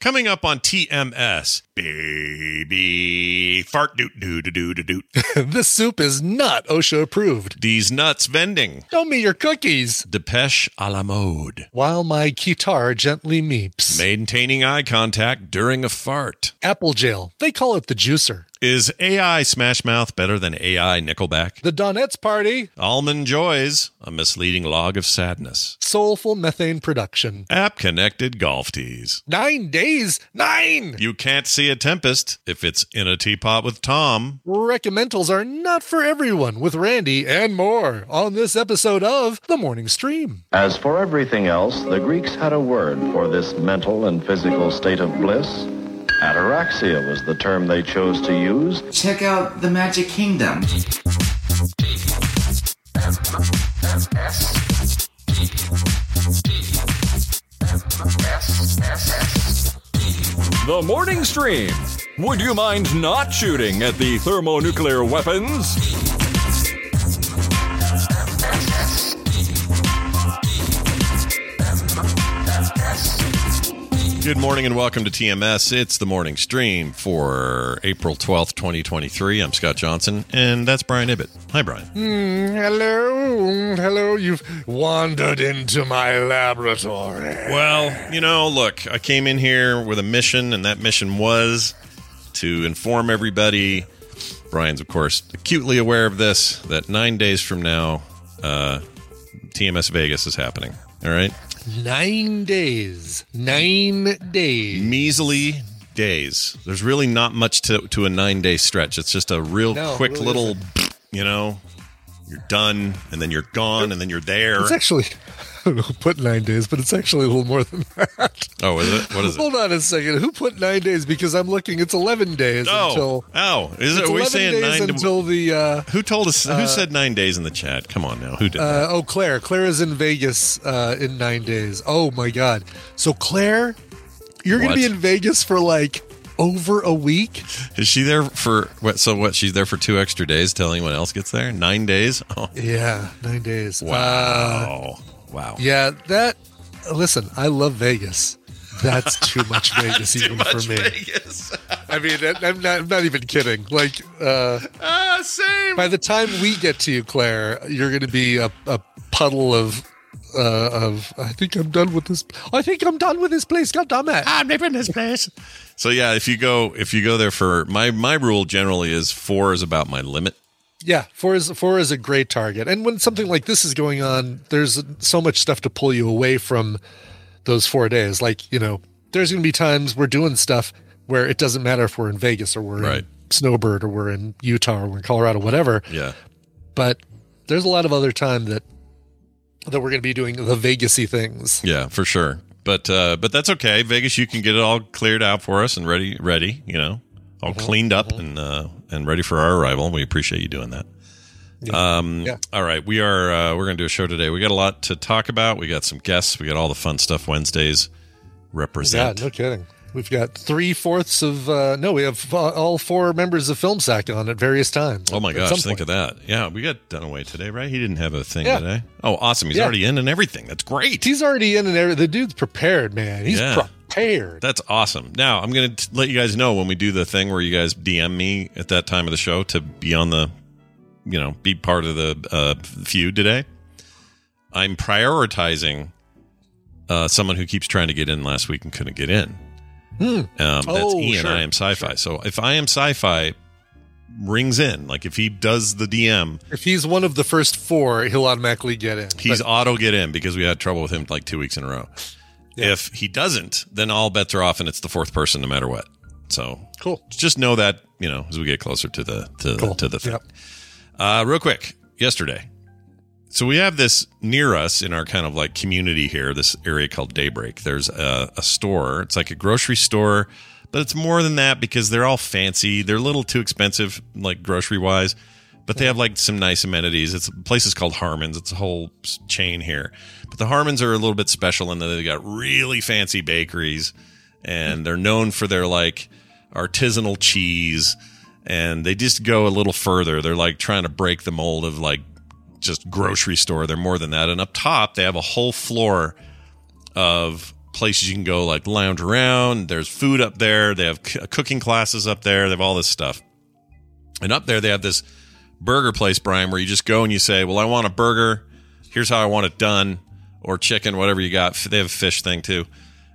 Coming up on TMS, baby fart doot doo doo doo doo doot. this soup is not OSHA approved. These nuts vending. Show me your cookies. Depeche a la mode. While my guitar gently meeps. Maintaining eye contact during a fart. Apple jail. They call it the juicer. Is AI Smash Mouth better than AI Nickelback? The Donettes Party. Almond Joys, a misleading log of sadness. Soulful methane production. App connected golf tees. Nine days. Nine. You can't see a tempest if it's in a teapot with Tom. Recommentals are not for everyone with Randy and more on this episode of The Morning Stream. As for everything else, the Greeks had a word for this mental and physical state of bliss. Ataraxia was the term they chose to use. Check out the Magic Kingdom. The morning stream. Would you mind not shooting at the thermonuclear weapons? Good morning and welcome to TMS. It's the morning stream for April 12th, 2023. I'm Scott Johnson, and that's Brian Ibbott. Hi, Brian. Mm, hello. Hello. You've wandered into my laboratory. Well, you know, look, I came in here with a mission, and that mission was to inform everybody. Brian's, of course, acutely aware of this that nine days from now, uh, TMS Vegas is happening. All right. Nine days. Nine days. Measly days. There's really not much to, to a nine day stretch. It's just a real No, quick really little, isn't. you know, you're done, and then you're gone, and then you're there. It's actually, don't know who put nine days, but it's actually a little more than that. Oh, is it? What is it? Hold on a second. Who put nine days? Because I'm looking, it's 11 days Oh, until. oh, is it? Are we saying days nine? to- until the. Uh, who told us? who said nine days in the chat? Come on now, who did that? uh, oh, Claire. Claire is in Vegas uh, in nine days. Oh, my God. So, Claire, you're going to be in Vegas for like over a week? Is she there for what? So what? She's there for two extra days, till anyone else gets there. Nine days. Oh, Yeah, nine days. Uh, wow, wow. yeah, that. Listen, I love Vegas. That's too much Vegas even Much for me. Vegas. I mean, I'm not, I'm not even kidding. Like, uh, ah, same. by the time we get to you, Claire, you're going to be a, a puddle of. Uh, of I think I'm done with this. I think I'm done with this place. God damn it! I'm leaving this place. So yeah, if you go if you go there for my my rule generally is four is about my limit. Yeah, four is four is a great target. And when something like this is going on, there's so much stuff to pull you away from those four days. Like you know, there's going to be times we're doing stuff where it doesn't matter if we're in Vegas or we're Right. in Snowbird or we're in Utah or we're in Colorado, whatever. Yeah. But there's a lot of other time that that we're going to be doing the Vegasy things. Yeah, for sure. But uh, but that's okay. Vegas, you can get it all cleared out for us and ready, ready. You know, all Uh-huh, cleaned up and uh, and ready for our arrival. We appreciate you doing that. Um, Yeah. All right, we are uh, we're gonna do a show today. We got a lot to talk about. We got some guests. We got all the fun stuff Wednesdays. Represent. Yeah, no kidding. We've got three fourths of uh, no, we have uh, all four members of FilmSack on at various times. Oh my gosh, think of that. Yeah, we got Dunaway today, right? He didn't have a thing Yeah. today. Oh, awesome. He's Yeah. already in and everything. That's great. He's already in and every, the dude's prepared, man. He's Yeah. prepared. That's awesome. Now, I'm going to let you guys know when we do the thing where you guys DM me at that time of the show to be on the, you know, be part of the uh, feud today. I'm prioritizing uh, someone who keeps trying to get in last week and couldn't get in. Um, that's Oh, Ian. sure, I am sci-fi. So if I am sci-fi rings in, like if he does the DM, If he's one of the first four, he'll automatically get in. he's But- auto get in because we had trouble with him like two weeks in a row. If he doesn't, then all bets are off, and it's the fourth person no matter what. So cool. just know that you know as we get closer to the to, Cool. to the thing. Yep. Uh, real quick, yesterday. So we have this near us in our kind of like community here, this area called Daybreak. There's a, a store. It's like a grocery store, but it's more than that because they're all fancy. They're a little too expensive, like grocery wise, but they have like some nice amenities. It's the place is called Harmon's. It's a whole chain here, but the Harmon's are a little bit special in that they got really fancy bakeries, and mm. they're known for their like artisanal cheese and they just go a little further. They're like trying to break the mold of like just grocery store. They're more than that. And up top, they have a whole floor of places you can go like lounge around. There's food up there. They have c- cooking classes up there. They have all this stuff. And up there, they have this burger place, Brian, where you just go and you say, Well, I want a burger. Here's how I want it done, or chicken, whatever you got. They have a fish thing too.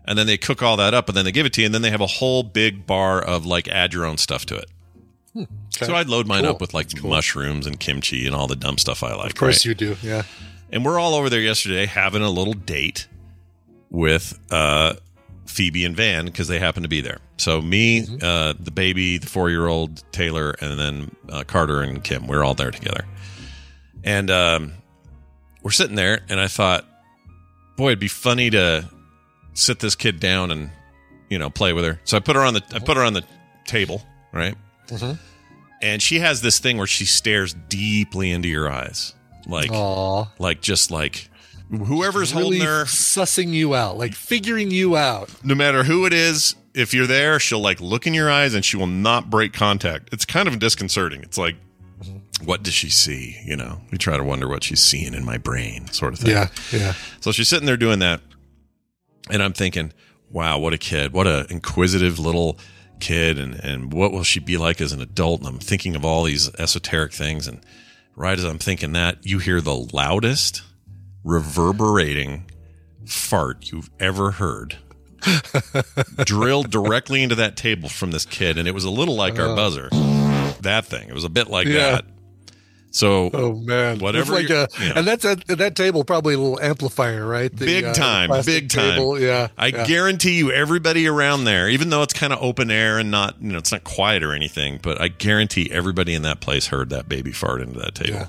And then they cook all that up and then they give it to you. And then they have a whole big bar of like add your own stuff to it. So I'd load mine Cool. up with like mushrooms and kimchi and all the dumb stuff I like. Of course right? you do. Yeah. And we're all over there yesterday having a little date with uh, Phoebe and Van because they happen to be there. So me, Mm-hmm. uh, the baby, the four year old Taylor, and then uh, Carter and Kim. We're all there together. And um, we're sitting there, and I thought, boy, it'd be funny to sit this kid down and you know play with her. So I put her on the I put her on the table, right? And she has this thing where she stares deeply into your eyes, like Aw. like just like whoever's really holding her sussing you out, like figuring you out. no matter who it is if you're there she'll like look in your eyes and she will not break contact it's kind of disconcerting it's like what does she see you know we try to wonder what she's seeing in my brain sort of thing Yeah, yeah. so she's sitting there doing that and i'm thinking wow what a kid what a inquisitive little kid and and what will she be like as an adult? And i'm thinking of all these esoteric things. And right as i'm thinking that you hear the loudest reverberating fart you've ever heard drilled directly into that table from this kid. And it was a little like our uh-huh. buzzer. That thing. It was a bit like Yeah. that so Oh man, Whatever It's like a, yeah. and that's at that table probably a little amplifier, right? The, big uh, time, plastic big time. table, Yeah, I yeah. guarantee you, everybody around there, even though it's kind of open air and not, you know, it's not quiet or anything, but I guarantee everybody in that place heard that baby fart into that table. Yeah.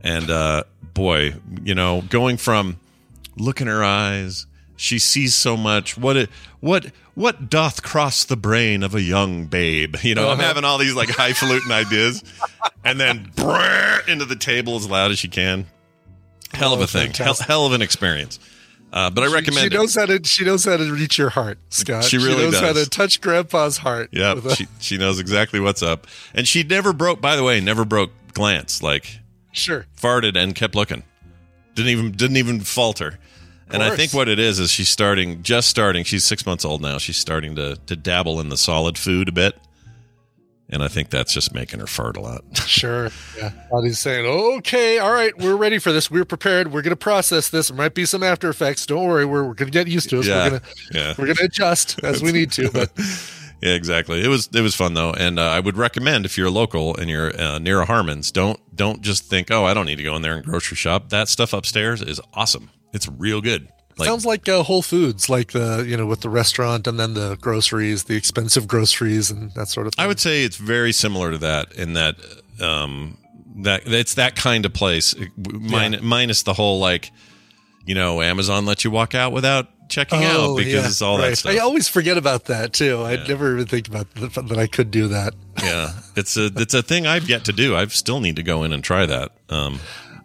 And uh, boy, you know, going from look in her eyes, she sees so much. What it, what what doth cross the brain of a young babe? You know, I'm Uh-huh. having all these like highfalutin ideas, and then brrr, into the table as loud as she can. Hell of Oh, a thing, hell, hell of an experience. Uh, but I recommend She it. knows how to. She knows how to reach your heart, Scott. She really knows how to touch Grandpa's heart. Yeah, a- she she knows exactly what's up, and she never broke. By the way, never broke glance. Like sure. farted and kept looking. Didn't even didn't even falter. And I think what it is is she's starting, just starting. She's six months old now. She's starting to to dabble in the solid food a bit, and I think that's just making her fart a lot. Sure. Yeah. Body's saying, okay, all right, we're ready for this. We're prepared. We're going to process this. There might be some after effects. Don't worry. We're, we're going to get used to it. Yeah. We're going to Yeah. we're going to adjust as we need to. But Yeah, exactly. It was it was fun though, and uh, I would recommend if you're local and you're uh, near a Harmon's, don't don't just think, oh, I don't need to go in there and grocery shop. That stuff upstairs is awesome. It's real good. Like, sounds like uh, Whole Foods, like the you know with the restaurant and then the groceries, the expensive groceries and that sort of thing. I would say it's very similar to that in that um, that it's that kind of place, min- minus the whole like, you know, Amazon lets you walk out without checking out because Oh, yeah, it's all right. that stuff. I always forget about that too. I never even think about the, that I could do that. yeah, it's a it's a thing I've yet to do. I still need to go in and try that. Um,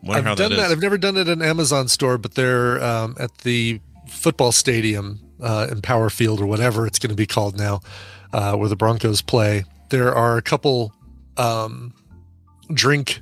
wonder I've done that. I've never done it in an Amazon store, but they're um, at the football stadium uh, Empower Field or whatever it's going to be called now, uh, where the Broncos play. There are a couple um, drink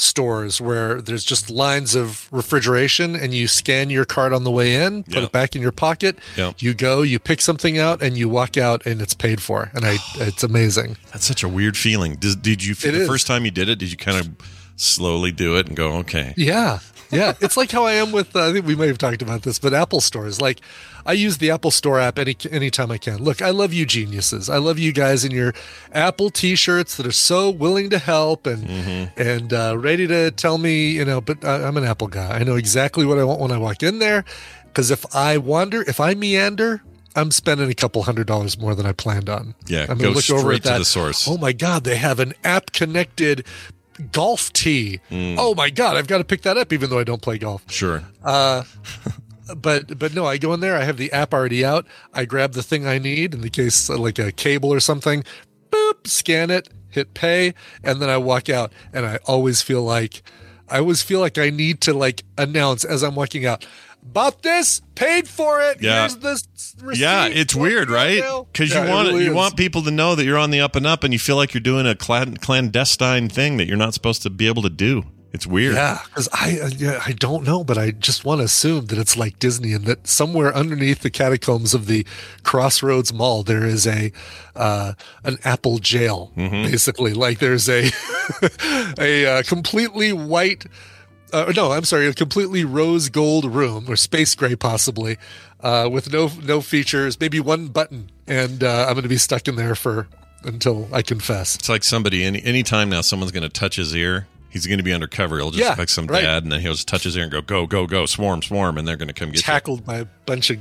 stores where there's just lines of refrigeration and you scan your card on the way in, put it back in your pocket. You go, you pick something out, and you walk out, and it's paid for. And I, it's amazing. That's such a weird feeling. Did, did you It the is. first time you did it? Did you kind of slowly do it and go, okay, Yeah. yeah, it's like how I am with. Uh, I think we may have talked about this, but Apple stores. Like, I use the Apple Store app any anytime I can. Look, I love you geniuses. I love you guys in your Apple T-shirts that are so willing to help and Mm-hmm. and uh, ready to tell me, you know. But I, I'm an Apple guy. I know exactly what I want when I walk in there. Because if I wander, if I meander. I'm spending a couple hundred dollars more than I planned on. Yeah, I'm go look over straight at to that. the source. Oh my god, they have an app connected golf tee. Mm. Oh my god, I've got to pick that up even though I don't play golf. Sure. Uh, But but no, I go in there, I have the app already out. I grab the thing I need in the case uh, like a cable or something. Boop, scan it, hit pay, and then I walk out and I always feel like I always feel like I need to like announce as I'm walking out. Bought this, paid for it. Yeah. Here's this receipt. Yeah, it's weird, right? Because Yeah, you want really you is. want people to know that you're on the up and up, and you feel like you're doing a clandestine thing that you're not supposed to be able to do. It's weird. Yeah, because I uh, yeah, I don't know, but I just want to assume that it's like Disney and that somewhere underneath the catacombs of the Crossroads Mall there is a uh, an Apple jail, basically. Like there's a a uh, completely white. Uh, no, I'm sorry, a completely rose gold room or space gray, possibly, uh, with no no features, maybe one button, and uh, I'm going to be stuck in there for until I confess. It's like somebody any anytime now someone's going to touch his ear, he's going to be undercover. He'll just Yeah, like some right. dad, and then he'll just touch his ear and go, go, go, go, swarm, swarm, and they're going to come get tackled by a bunch of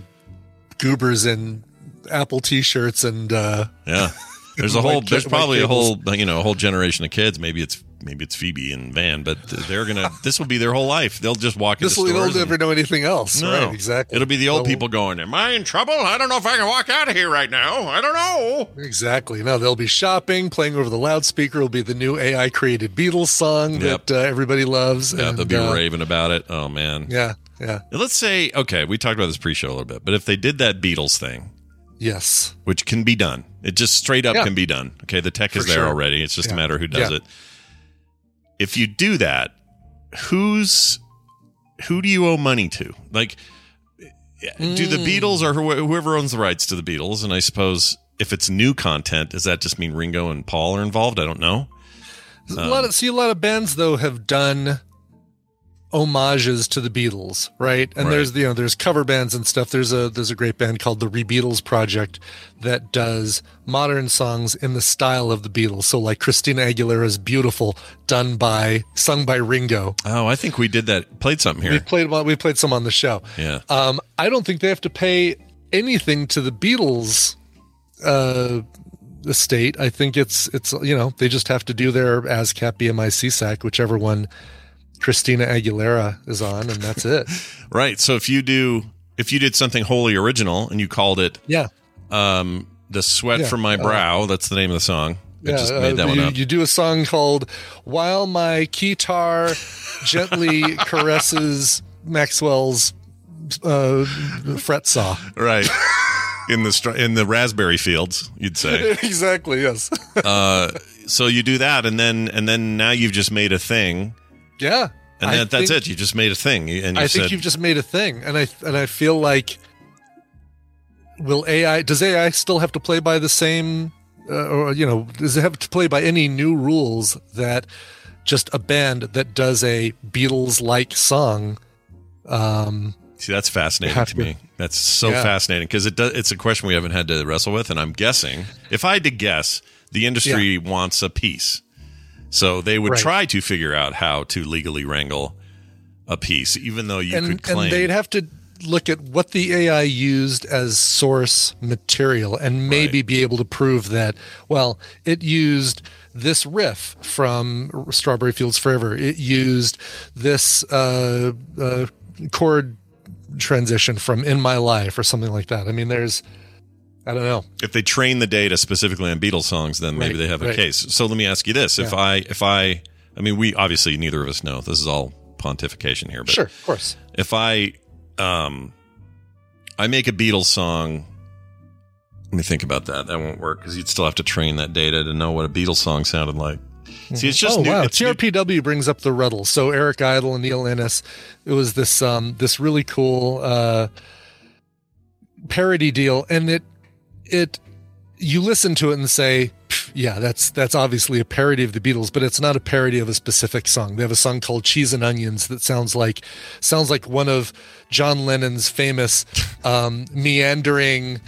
goobers in Apple T-shirts and uh. Yeah. There's a whole. There's probably a whole. You know, a whole generation of kids. Maybe it's maybe it's Phoebe and Van, but they're gonna. this will be their whole life. They'll just walk this into stores. they'll never know anything else. No, Right, exactly. It'll be the old people going. Am I in trouble? I don't know if I can walk out of here right now. I don't know. Exactly. No, they'll be shopping, playing over the loudspeaker. Will be the new AI created Beatles song Yep. that uh, everybody loves. Yeah, and, they'll be uh, raving about it. Oh man. Yeah, yeah, Let's say okay, we talked about this pre-show a little bit, but if they did that Beatles thing, yes, which can be done, it just straight up Yeah. can be done. Okay, the tech is For there sure. already. It's just a Yeah. matter who does Yeah. it. If you do that, who's who do you owe money to? Like, do the Hmm. Beatles or who- whoever owns the rights to the Beatles? And I suppose if it's new content, does that just mean Ringo and Paul are involved? I don't know. a Um, lot of see a lot of bands though have done homages to the Beatles, right? And Right. there's you know there's cover bands and stuff. There's a there's a great band called the Rebeatles Project that does modern songs in the style of the Beatles. So like Christina Aguilera's "Beautiful," done by sung by Ringo. Oh, I think we did that. Played something We here. played we played some on the show. Yeah. Um, I don't think they have to pay anything to the Beatles uh, estate. I think it's it's you know they just have to do their ASCAP, BMI, SESAC, whichever one Christina Aguilera is on, and that's it. Right. So if you do, if you did something wholly original and you called it Yeah, um, "The Sweat Yeah, from My uh, Brow," that's the name of the song. I yeah. just uh, made that one you, up. you do a song called "While My Guitar Gently Caresses Maxwell's uh, Fret Saw." right. In the str- in the raspberry fields, you'd say. exactly. Yes. Uh, so you do that, and then and then now you've just made a thing, yeah. and that, that's think- it. You just made a thing, and you I said, think you've just made a thing, and I and I feel like will AI does AI still have to play by the same, uh, or you know, does it have to play by any new rules that just a band that does a Beatles like song? Um, See, that's fascinating to to- me. That's so Yeah. fascinating because it does, it's a question we haven't had to wrestle with, and I'm guessing if I had to guess, the industry wants a piece, so they would Right. try to figure out how to legally wrangle a piece, even though you and could claim and they'd have to look at what the AI used as source material and maybe Right. be able to prove that well it used this riff from Strawberry Fields Forever it used this uh, uh, chord transition from In My Life or something like that I mean there's I don't know if they train the data specifically on Beatles songs, then maybe Right, they have a right. case. So let me ask you this: If I, if I, I mean, we obviously neither of us know. This is all pontification here, but sure of course if I, um, I make a Beatles song. Let me think about that. That won't work because you'd still have to train that data to know what a Beatles song sounded like. See, it's just oh new, wow it's new- TRPW brings up the Rutles so Eric Idle and Neil Innes it was this um this really cool uh parody deal and it it you listen to it and say yeah, that's that's obviously a parody of the Beatles, but it's not a parody of a specific song. They have a song called "Cheese and Onions" that sounds like sounds like one of John Lennon's famous um, meandering.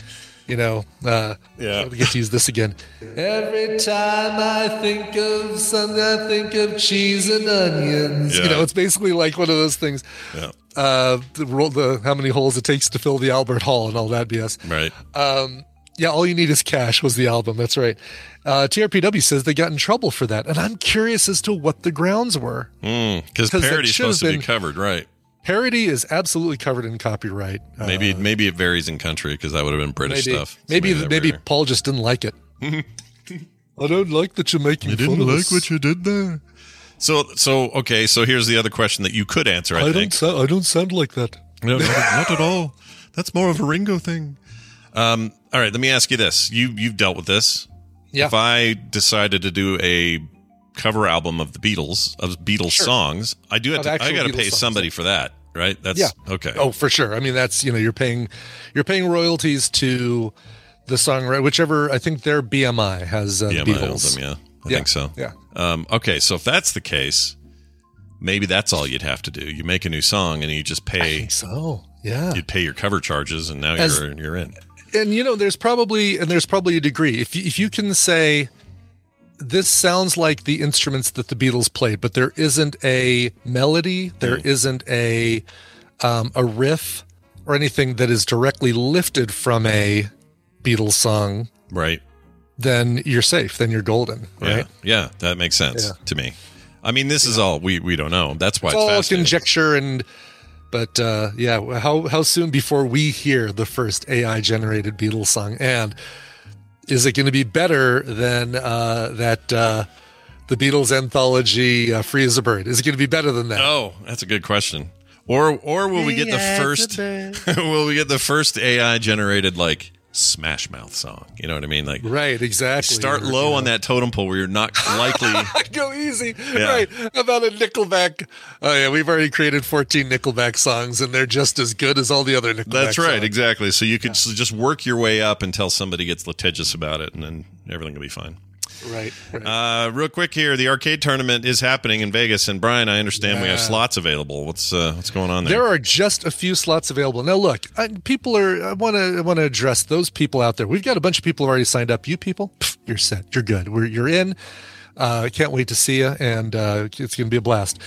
You know, uh, Yeah. We get to use this again. Every time I think of something, I think of cheese and onions. You know, it's basically like one of those things. Yeah. Uh, the, the how many holes it takes to fill the Albert Hall and all that BS. Right. Um, yeah, all you need is cash was the album. That's right. Uh, TRPW says they got in trouble for that, and I'm curious as to what the grounds were. Because it parody's should have supposed to be been- covered, right? Parody is absolutely covered in copyright. Uh, Maybe maybe it varies in country because that would have been British maybe, stuff. So maybe they maybe, Paul just didn't like it. I don't like that you're making fun of us. What you did there. So so okay. So here's the other question that you could answer. I, I don't. think. Sound, I don't sound like that. No, not, not at all. That's more of a Ringo thing. Um, all right, let me ask you this: you you've dealt with this. Yeah. If I decided to do a cover album of the Beatles of Beatles Sure. songs, I do have to. I got to pay songs, somebody yeah. for that, right? That's Yeah. okay. Oh, for sure. I mean, that's you know, you're paying, you're paying royalties to the songwriter, whichever. I think their BMI has uh, yeah, my Beatles. album, yeah, I Yeah, think so. yeah. Um, okay, so if that's the case, maybe that's all you'd have to do. You make a new song and you just I pay. think so. Yeah. You'd pay your cover charges, and now As- you're you're in. And you know there's probably and there's probably a degree if you, if you can say this sounds like the instruments that the Beatles played but there isn't a melody there not a um, a riff or anything that is directly lifted from a Beatles song Right. then you're safe then you're golden right Yeah, yeah, that makes sense Yeah. to me. I mean, this is all we we don't know. That's why it's it's, all conjecture and but uh yeah how how soon before we hear the first ai generated beatles song and is it going to be better than uh that uh the beatles anthology uh, free as a bird is it going to be better than that Oh, that's a good question. Or or will we get the first? will we get the first AI generated like Smash Mouth song? You know what I mean? Like right exactly start low you on that totem pole where you're not likely. go easy Yeah. right about a nickelback oh yeah we've already created 14 nickelback songs and they're just as good as all the other nickelback That's right, songs. exactly. So you could s- just work your way up until somebody gets litigious about it, and then everything will be fine. Right, right. Uh, real quick here, the arcade tournament is happening in Vegas, and Brian, I understand we have slots available. What's uh, what's going on there? There are just a few slots available. Now, look, I, people are. I want to. I want to address those people out there. We've got a bunch of people who already signed up. You people, pff, you're set. You're good. We're you're in. Uh, I can't wait to see you, and uh, it's going to be a blast.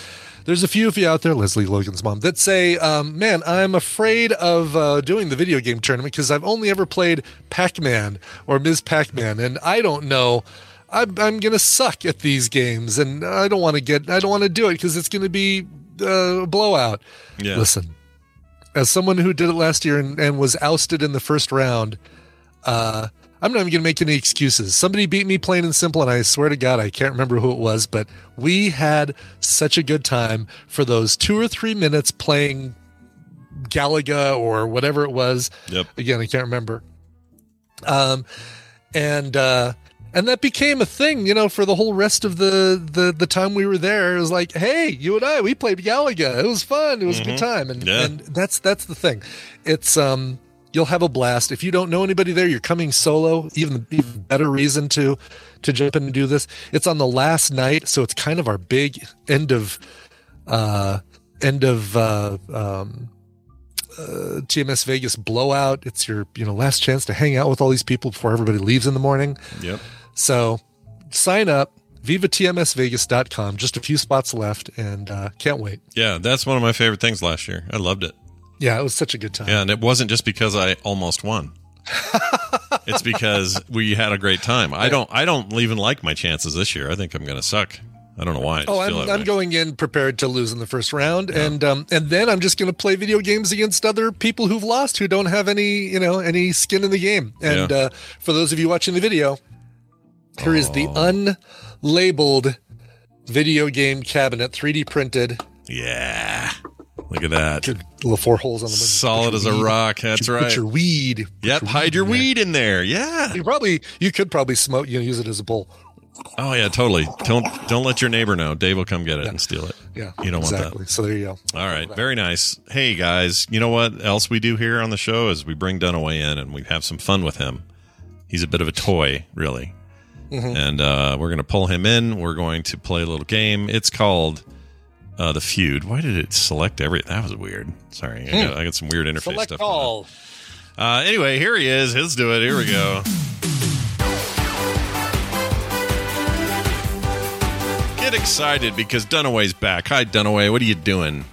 There's a few of you out there, Leslie Logan's mom, that say, um, "Man, I'm afraid of uh, doing the video game tournament because I've only ever played Pac-Man or Ms. Pac-Man, and I don't know." I'm, I'm gonna suck at these games, and I don't want to get. I don't want to do it because it's going to be uh, a blowout. Yeah. Listen, as someone who did it last year and, and was ousted in the first round, uh, I'm not even going to make any excuses. Somebody beat me plain and simple, and I swear to God, I can't remember who it was, but we had such a good time for those two or three minutes playing Galaga or whatever it was. Yep. Again, I can't remember. Um, and uh, and that became a thing, you know, for the whole rest of the the the time we were there. It was like, hey, you and I, we played Galaga. It was fun. It was a good time, and Yeah. and that's that's the thing. It's um, you'll have a blast if you don't know anybody there. You're coming solo. Even even better reason to to jump in and do this. It's on the last night, so it's kind of our big end of uh end of uh um uh, TMS Vegas blowout. It's your you know last chance to hang out with all these people before everybody leaves in the morning. Yep. So sign up vivatmsvegas.com. Just a few spots left, and uh, can't wait. Yeah, that's one of my favorite things last year. I loved it. Yeah, it was such a good time. Yeah, and it wasn't just because I almost won. it's because we had a great time. I don't. I don't even like my chances this year. I think I'm going to suck. I don't know why. Oh, I'm, I'm going in prepared to lose in the first round, and um, and then I'm just going to play video games against other people who've lost who don't have any you know any skin in the game. And Yeah. uh, for those of you watching the video, here is the oh. unlabeled video game cabinet, 3D printed, Yeah. Look at that. good little four holes on the Solid as a rock. That's Put right. your weed. Put Yep. Hide your in there. weed in there. Yeah. You probably you could probably smoke. You know, use it as a bowl. Oh yeah. Totally. Don't don't let your neighbor know. Dave will come get it and steal it. Yeah, You don't want that. So there you go. All right, very nice. Hey guys, you know what else we do here on the show is we bring Dunaway in and we have some fun with him. He's a bit of a toy, really. And uh, we're going to pull him in. We're going to play a little game. It's called uh, the feud. Why did it select every? That was weird. Sorry, I, got, I got some weird interface Select stuff. going all. Uh, anyway, here he is. Let's do it. Here we go. Get excited because Dunaway's back. Hi, Dunaway. What are you doing?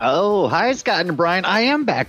Oh, hi, Scott and Brian. I am back.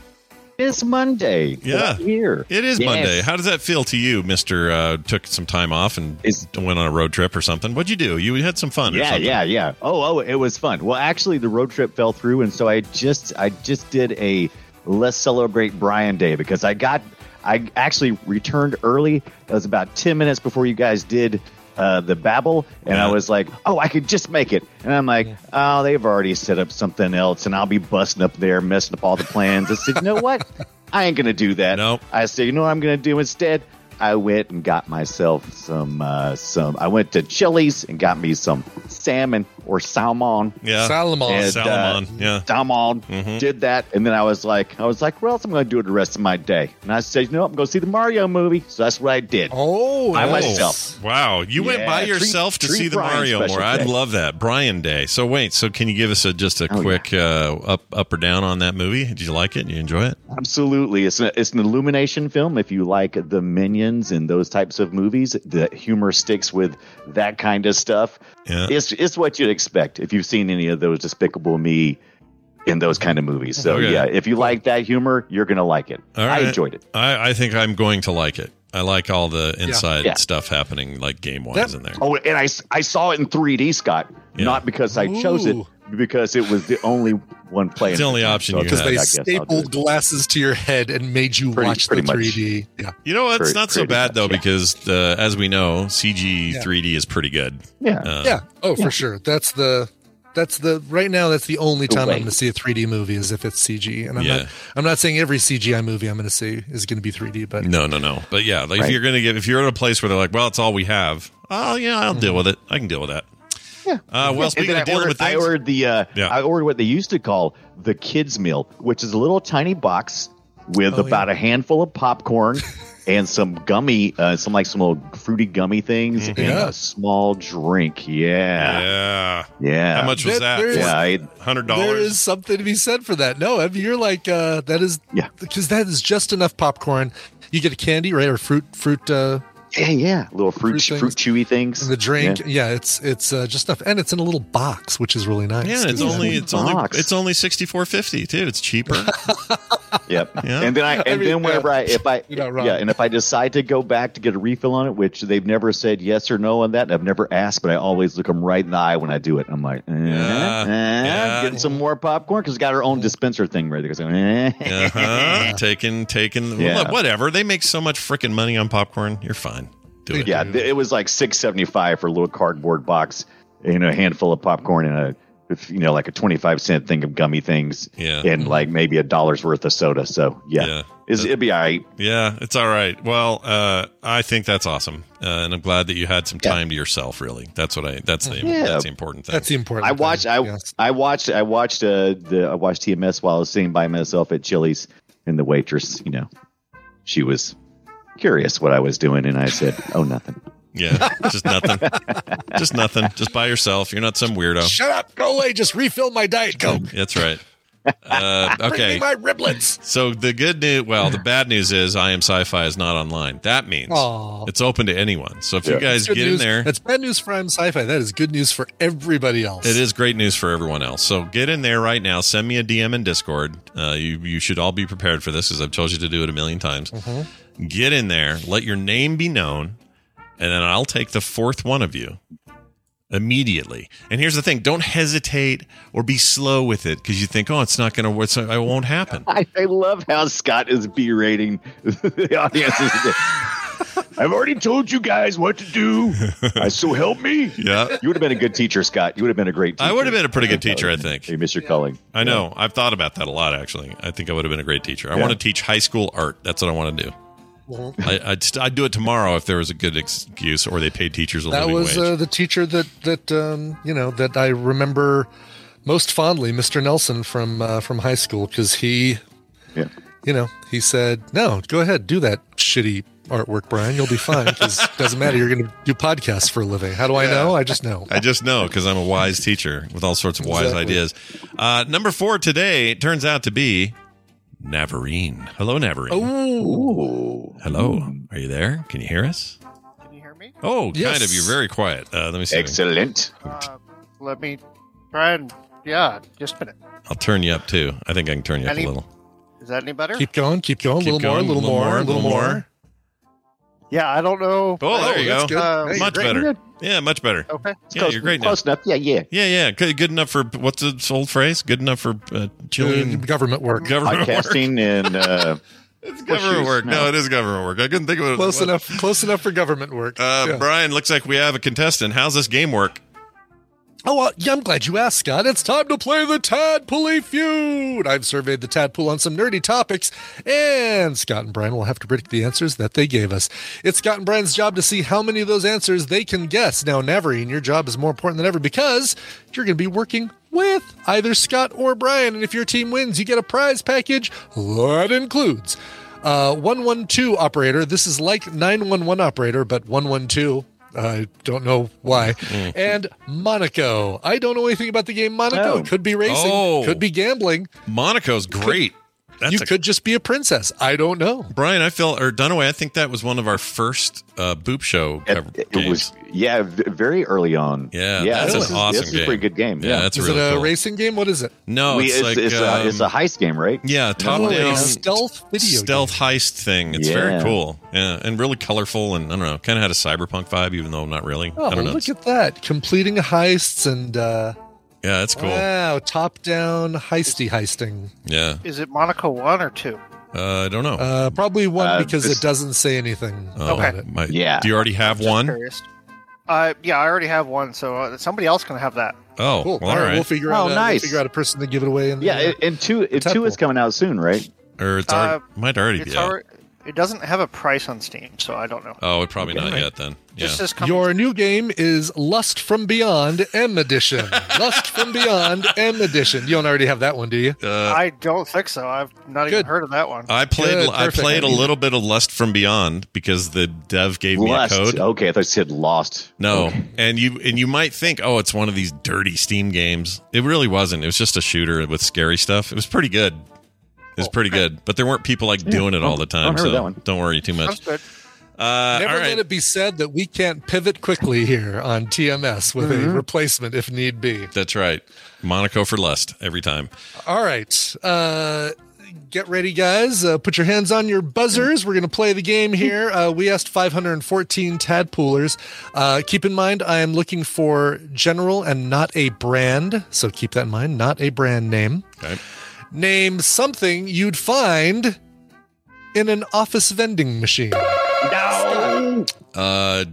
It's Monday. Yeah. Here. It is Yes. Monday. How does that feel to you, Mister? Uh, took some time off and Is- went on a road trip or something. What'd you do? You had some fun. Yeah, something. yeah, yeah. Oh, oh, it was fun. Well, actually, the road trip fell through, and so I just, I just did a let's celebrate Brian Day because I got, I actually returned early. It was about ten minutes before you guys did uh, the babble, and Yeah. I was like, oh, I could just make it. And I'm like, oh, they've already set up something else, and I'll be busting up there, messing up all the plans. I said, you know what? I ain't gonna do that. Nope. I said, you know what I'm gonna do instead? I went and got myself some uh, some. I went to Chili's and got me some salmon or salmon. Yeah. Salomon. And, Salmon, uh, yeah. Salmon. Mhm. Did that, and then I was like, I was like, well, else am I'm going to do it the rest of my day. And I said, you know, what? I'm going to see the Mario movie. So that's what I did. Oh, I nice. myself. Wow, you went Yeah, by treat- yourself to treat see the Brian Mario special more. I'd love that Brian Day. So wait, so can you give us a just a Oh, quick uh, up up or down on that movie? Did you like it? Did you enjoy it? Absolutely, it's an, it's an illumination film. If you like the Minions and those types of movies, the humor sticks with that kind of stuff. Yeah. It's it's what you'd expect if you've seen any of those Despicable Me in those kind of movies. So Okay. yeah, if you like that humor, you're gonna like it. All I enjoyed it. I, I think I'm going to like it. I like all the inside Yeah. stuff happening, like game wise, That- in there. Oh, and I, I saw it in 3D, Scott. Yeah. Not because I chose it, Ooh. Because it was the only one playing. It's the only option So you I Because had. they I'll stapled glasses to your head and made you Pretty- watch the pretty much. 3D. Yeah. You know what? It's Pretty- not so bad much, though yeah. because uh, as we know, CG Yeah. 3D is pretty good. Yeah. Uh, yeah. Oh, for sure. That's the that's the right now that's the only The time way. I'm going to see a 3D movie is if it's CG. And I'm Yeah. not I'm not saying every CGI movie I'm going to see is going to be 3D, but No, no, no. But yeah, like if you're gonna get if you're in a place where they're like, well, it's all we have. Oh yeah, I'll deal with it. I can deal with that. Yeah. Uh, well, speaking of I dealing ordered, with I ordered the uh, Yeah. I ordered what they used to call the kids meal, which is a little tiny box with Oh, about a handful of popcorn and some gummy, uh, some like some little fruity gummy things and Yeah. a small drink. Yeah, yeah. yeah. How much was That- that? there's- Yeah, Hundred dollars. is something to be said for that. No, I mean, you're like uh, that is Yeah. because that is just enough popcorn. You get a candy, right, or fruit, fruit, uh, yeah, yeah. Little fruit, Fruit fruit, chewy things. and the drink. Yeah. Yeah, it's it's uh, just enough, and it's in a little box, which is really nice. Yeah, it's Yeah. only it's only it's only sixty four fifty too. It's cheaper. Yep. Yeah. And then I and mean, then whenever yeah. I if I You're not wrong. yeah, and if I decide to go back to get a refill on it, which they've never said yes or no on that, and I've never asked, but I always look them right in the eye when I do it. I'm like, eh, Yeah. eh, Yeah. getting some more popcorn because it's got our own dispenser thing right there. Goes, eh. uh-huh. Taking taking Yeah. whatever. They make so much freaking money on popcorn. You're fine. Do it. Yeah, it was like six seventy five for a little cardboard box, you know, a handful of popcorn and a you know like a twenty five cent thing of gummy things, Yeah. and like maybe a dollar's worth of soda. So yeah, Yeah. It's- it'd be all right. Yeah, it's all right. Well, uh, I think that's awesome, uh, and I'm glad that you had some time to yourself. Really, that's what I. That's the Yeah. that's the important thing. That's the important. I watched. thing, I yes. I watched. I watched. Uh, the I watched TMS while I was sitting by myself at Chili's, and the waitress, you know, she was curious what I was doing, and I said, "Oh, nothing." yeah, just nothing. just nothing. Just by yourself. You're not some weirdo. Shut up! Go away! Just refill my diet coke. That's right. Uh, Bring okay. me my riblets. So the good news, well, the bad news is I am sci-fi is not online. That means Aw. it's open to anyone. So if you guys get news. in there, That's bad news for I'm Sci-Fi. That is good news for everybody else. It is great news for everyone else. So get in there right now. Send me a DM in Discord. Uh, you you should all be prepared for this because I've told you to do it a million times. Get in there. Let your name be known, and then I'll take the fourth one of you immediately. And here's the thing: don't hesitate or be slow with it because you think, oh, it's not going to, work. So it won't happen. I, I love how Scott is berating the audience. I've already told you guys what to do. I so help me. Yeah. You would have been a good teacher, Scott. You would have been a great teacher. I would have been a pretty good teacher, I think. Hey, Mr. Culling. I know. I've thought about that a lot, actually. I think I would have been a great teacher. I Yeah. want to teach high school art. That's what I want to do. I, I'd, st- I'd do it tomorrow if there was a good excuse or they paid teachers a that living was wage. uh, the teacher that that um, you know that I remember most fondly, Mr. Nelson from uh, from high school, because he, Yeah. you know, he said, "No, go ahead, do that shitty artwork, Brian. You'll be fine because doesn't matter. You're going to do podcasts for a living. How do I know? I just know. I just know because I'm a wise teacher with all sorts of wise Exactly. ideas. Uh, number four today turns out to be Navarine. Hello, Navarine. Oh, Hello. Are you there? Can you hear us? Can you hear me? Oh, Yes. kind of. You're very quiet. Uh, let me see. Excellent. Uh, let me try and yeah, just a minute. I'll turn you up too. I think I can turn you up a little. Is that any better? keep going, keep going. A Keep little more, a going, little more, a little more. yeah, I don't know. Oh, there you that's go. good. Uh, Hey, Much great. better. Yeah, much better. Okay. Yeah, you're great now. Close enough. Yeah, yeah. Yeah, yeah. Good, good enough for what's the old phrase? Good enough for uh, Chilean Good government work. government work. Podcasting and uh, It's government work. No, No. it is government work. I couldn't think of it. Close What- enough, close enough for government work. Uh, Yeah. Brian, looks like we have a contestant. How's this game work? Oh, well, yeah, I'm glad you asked, Scott. It's time to play the Tadpooley Feud. I've surveyed the Tadpool on some nerdy topics, and Scott and Brian will have to predict the answers that they gave us. It's Scott and Brian's job to see how many of those answers they can guess. Now, Navarine, your job is more important than ever because you're going to be working with either Scott or Brian, and if your team wins, you get a prize package that includes uh, 112 operator. This is like 911 operator, but 112. I don't know why. Mm. And Monaco. I don't know anything about the game Monaco. Oh. Could be racing, Oh. could be gambling. Monaco's great. That's you a- could just be a princess. I don't know. Brian, I feel or Dunaway, I think that was one of our first uh, Boop Show it, cover it games. was yeah, v- very early on. yeah, yeah. that's this an is, awesome this is game. a pretty good game. Yeah, Yeah, that's Is really it a cool. racing game? What is it? No, We- it's, it's, like it's, a, it's a um, heist game, right? yeah, top a down stealth video stealth heist thing. It's very cool. Yeah, and really colorful, and I don't know, kind of had a cyberpunk vibe, even though not really. Oh, I don't know. look at that. Completing heists and uh yeah, it's cool. wow, top down heisty heisting. Yeah, Is it Monaco one or two? uh, I don't know. Uh probably one Uh, because this- it doesn't say anything Oh, about okay. it. my- Yeah. Do you already have Just one? Curious. Uh, yeah, I already have one, so uh, somebody else can have that. Oh, Cool. well, all right. We'll figure Oh, out uh, we'll nice. figure out a person to give it away in the, Yeah, uh, and- and two, and two is coming out soon, right? or it's Uh, already, might already It's be out. alre- it doesn't have a price on Steam, so I don't know. Oh, it probably not yet then. Yeah. Just says coming Your new game is Lust from Beyond M Edition. Lust from Beyond M Edition. You don't already have that one, do you? Uh, I don't think so. I've not even heard of that one. I played. Good, I played I a mean- little bit of Lust from Beyond because the dev gave me a code. Okay, I thought you said Lost. No, Okay. and you and you might think, oh, it's one of these dirty Steam games. It really wasn't. It was just a shooter with scary stuff. It was pretty good. It was pretty good, but there weren't people like doing it all the time. So don't worry too much. Uh, Never all let it be said that we can't pivot quickly here on TMS with Mm-hmm. a replacement if need be. That's right. Monaco for Lust every time. All right. Uh, get ready, guys. Uh, put your hands on your buzzers. We're going to play the game here. Uh, we asked 514 tadpoolers. Uh, keep in mind, I am looking for general and not a brand. So keep that in mind, not a brand name. Okay. Name something you'd find in an office vending machine. No. Uh,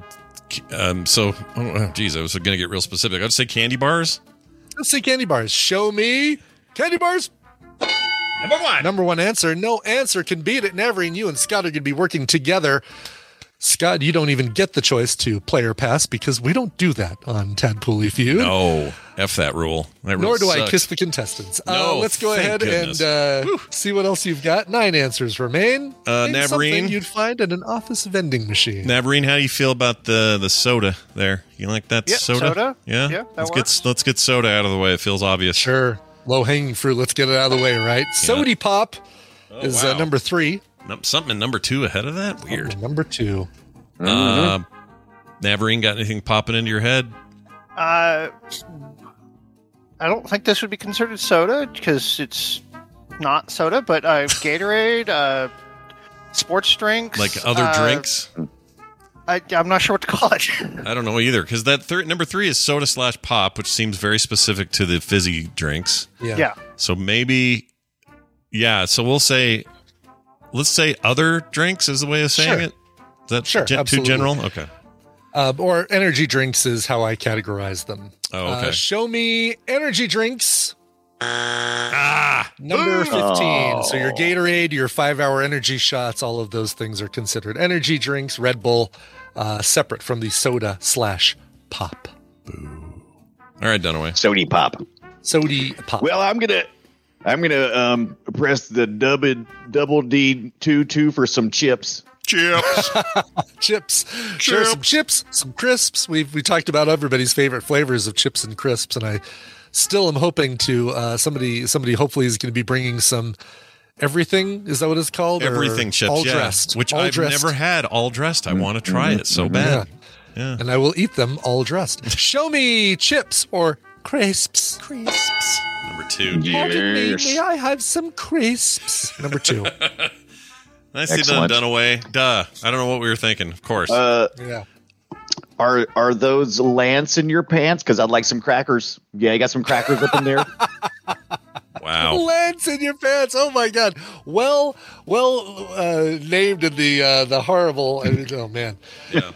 um. So, oh, geez, I was going to get real specific. I'd say candy bars. Let's say candy bars. Show me candy bars. Number one. Number one answer. No answer can beat it. Never. And you and Scott are going to be working together. Scott, you don't even get the choice to player pass because we don't do that on Tadpooley Feud. No, f that rule. That rule Nor do I kiss the contestants. uh, No, let's go ahead goodness. and uh, see what else you've got. Nine answers remain. Uh, Navarine? you'd find at an office vending machine. Navarine, how do you feel about the the soda there? You like that Yeah, soda? soda. Yeah, Yeah, that let's works. get let's get soda out of the way. It feels obvious. Sure. Low hanging fruit. Let's get it out of the way, right? Sody Pop is wow. uh, number three. Num- Something in number two ahead of that. Weird. Number two. Uh, Navarine, got anything popping into your head? Uh, I don't think this would be considered soda because it's not soda, but uh, Gatorade, uh, sports drinks, Like other uh, drinks? I, I'm not sure what to call it. I don't know either because that third number three is soda slash pop, which seems very specific to the fizzy drinks. Yeah. yeah, So maybe, yeah. So we'll say, let's say other drinks is the way of saying Sure. it. Is that Sure, gen- too general? Okay. Uh, or energy drinks is how I categorize them. Oh, okay. Uh, show me energy drinks. Ah, Number 15. Oh. So your Gatorade, your five hour energy shots, all of those things are considered energy drinks, Red Bull, uh, separate from the soda slash pop. Boo. all right, Dunaway. Sody Pop. Sody pop. Well, I'm gonna, I'm gonna um press the double double D two two for some chips. Chips. chips. Sure, some chips, some crisps. We've we talked about everybody's favorite flavors of chips and crisps, and I still am hoping to uh, somebody somebody hopefully is going to be bringing some everything. Is that what it's called? Or Everything chips, all yeah. dressed, which all I've dressed. never had all dressed. I mm-hmm, want to try mm-hmm, it so mm-hmm. bad. Yeah. and I will eat them all dressed. Show me chips or crisps. Crisps. Number two. Pardon me, may I have some crisps? Number two. Nicely Excellent. done, Dunaway. Duh. I don't know what we were thinking. Of course. Uh, Yeah. are are those Lance in your pants? Because I'd like some crackers. Yeah, you got some crackers up in there. wow. Lance in your pants. Oh my god. Well, well uh, named in the uh, the horrible. I mean, oh man. Yeah.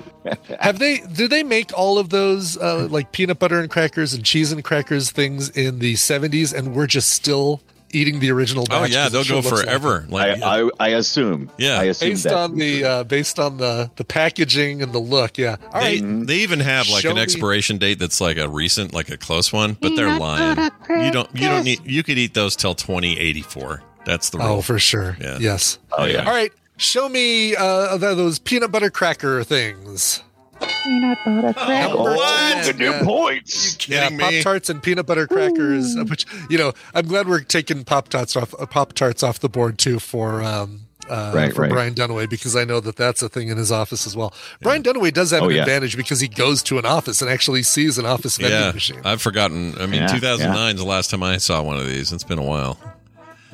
Have they? Do they make all of those uh, like peanut butter and crackers and cheese and crackers things in the seventies, and we're just still eating the original? Oh Batch yeah, 'Cause it they'll go looks like forever. Like, I, I I assume. Yeah. I assume Based on the uh, based on the the packaging and the look, yeah. All they, right, they even have like Show an me- expiration date that's like a recent, like a close one, but they're lying. You don't. You don't need. You could eat those till twenty eighty four. That's the rule. Oh, for sure. Yeah. Yes. Oh yeah. All right. Show me uh, those peanut butter cracker things. Oh, What? the new Yeah. points. Yeah, Kidding Pop? Tarts and peanut butter crackers. uh, Which you know, I'm glad we're taking Pop Tarts off uh, Pop Tarts off the board too for um uh, Right, for right. Brian Dunaway because I know that that's a thing in his office as well. Brian Dunaway does have Oh, an yeah. advantage because he goes to an office and actually sees an office vending Yeah, machine. I've forgotten. I mean, Yeah, 2009 is the last time I saw one of these. It's been a while.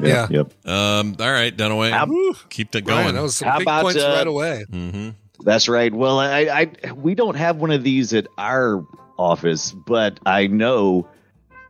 Yeah. Yep. Um, all right, Dunaway, How- keep that Brian, going. that was some How big about, points uh, right away. mm-hmm. That's right. Well, I, I we don't have one of these at our office, but I know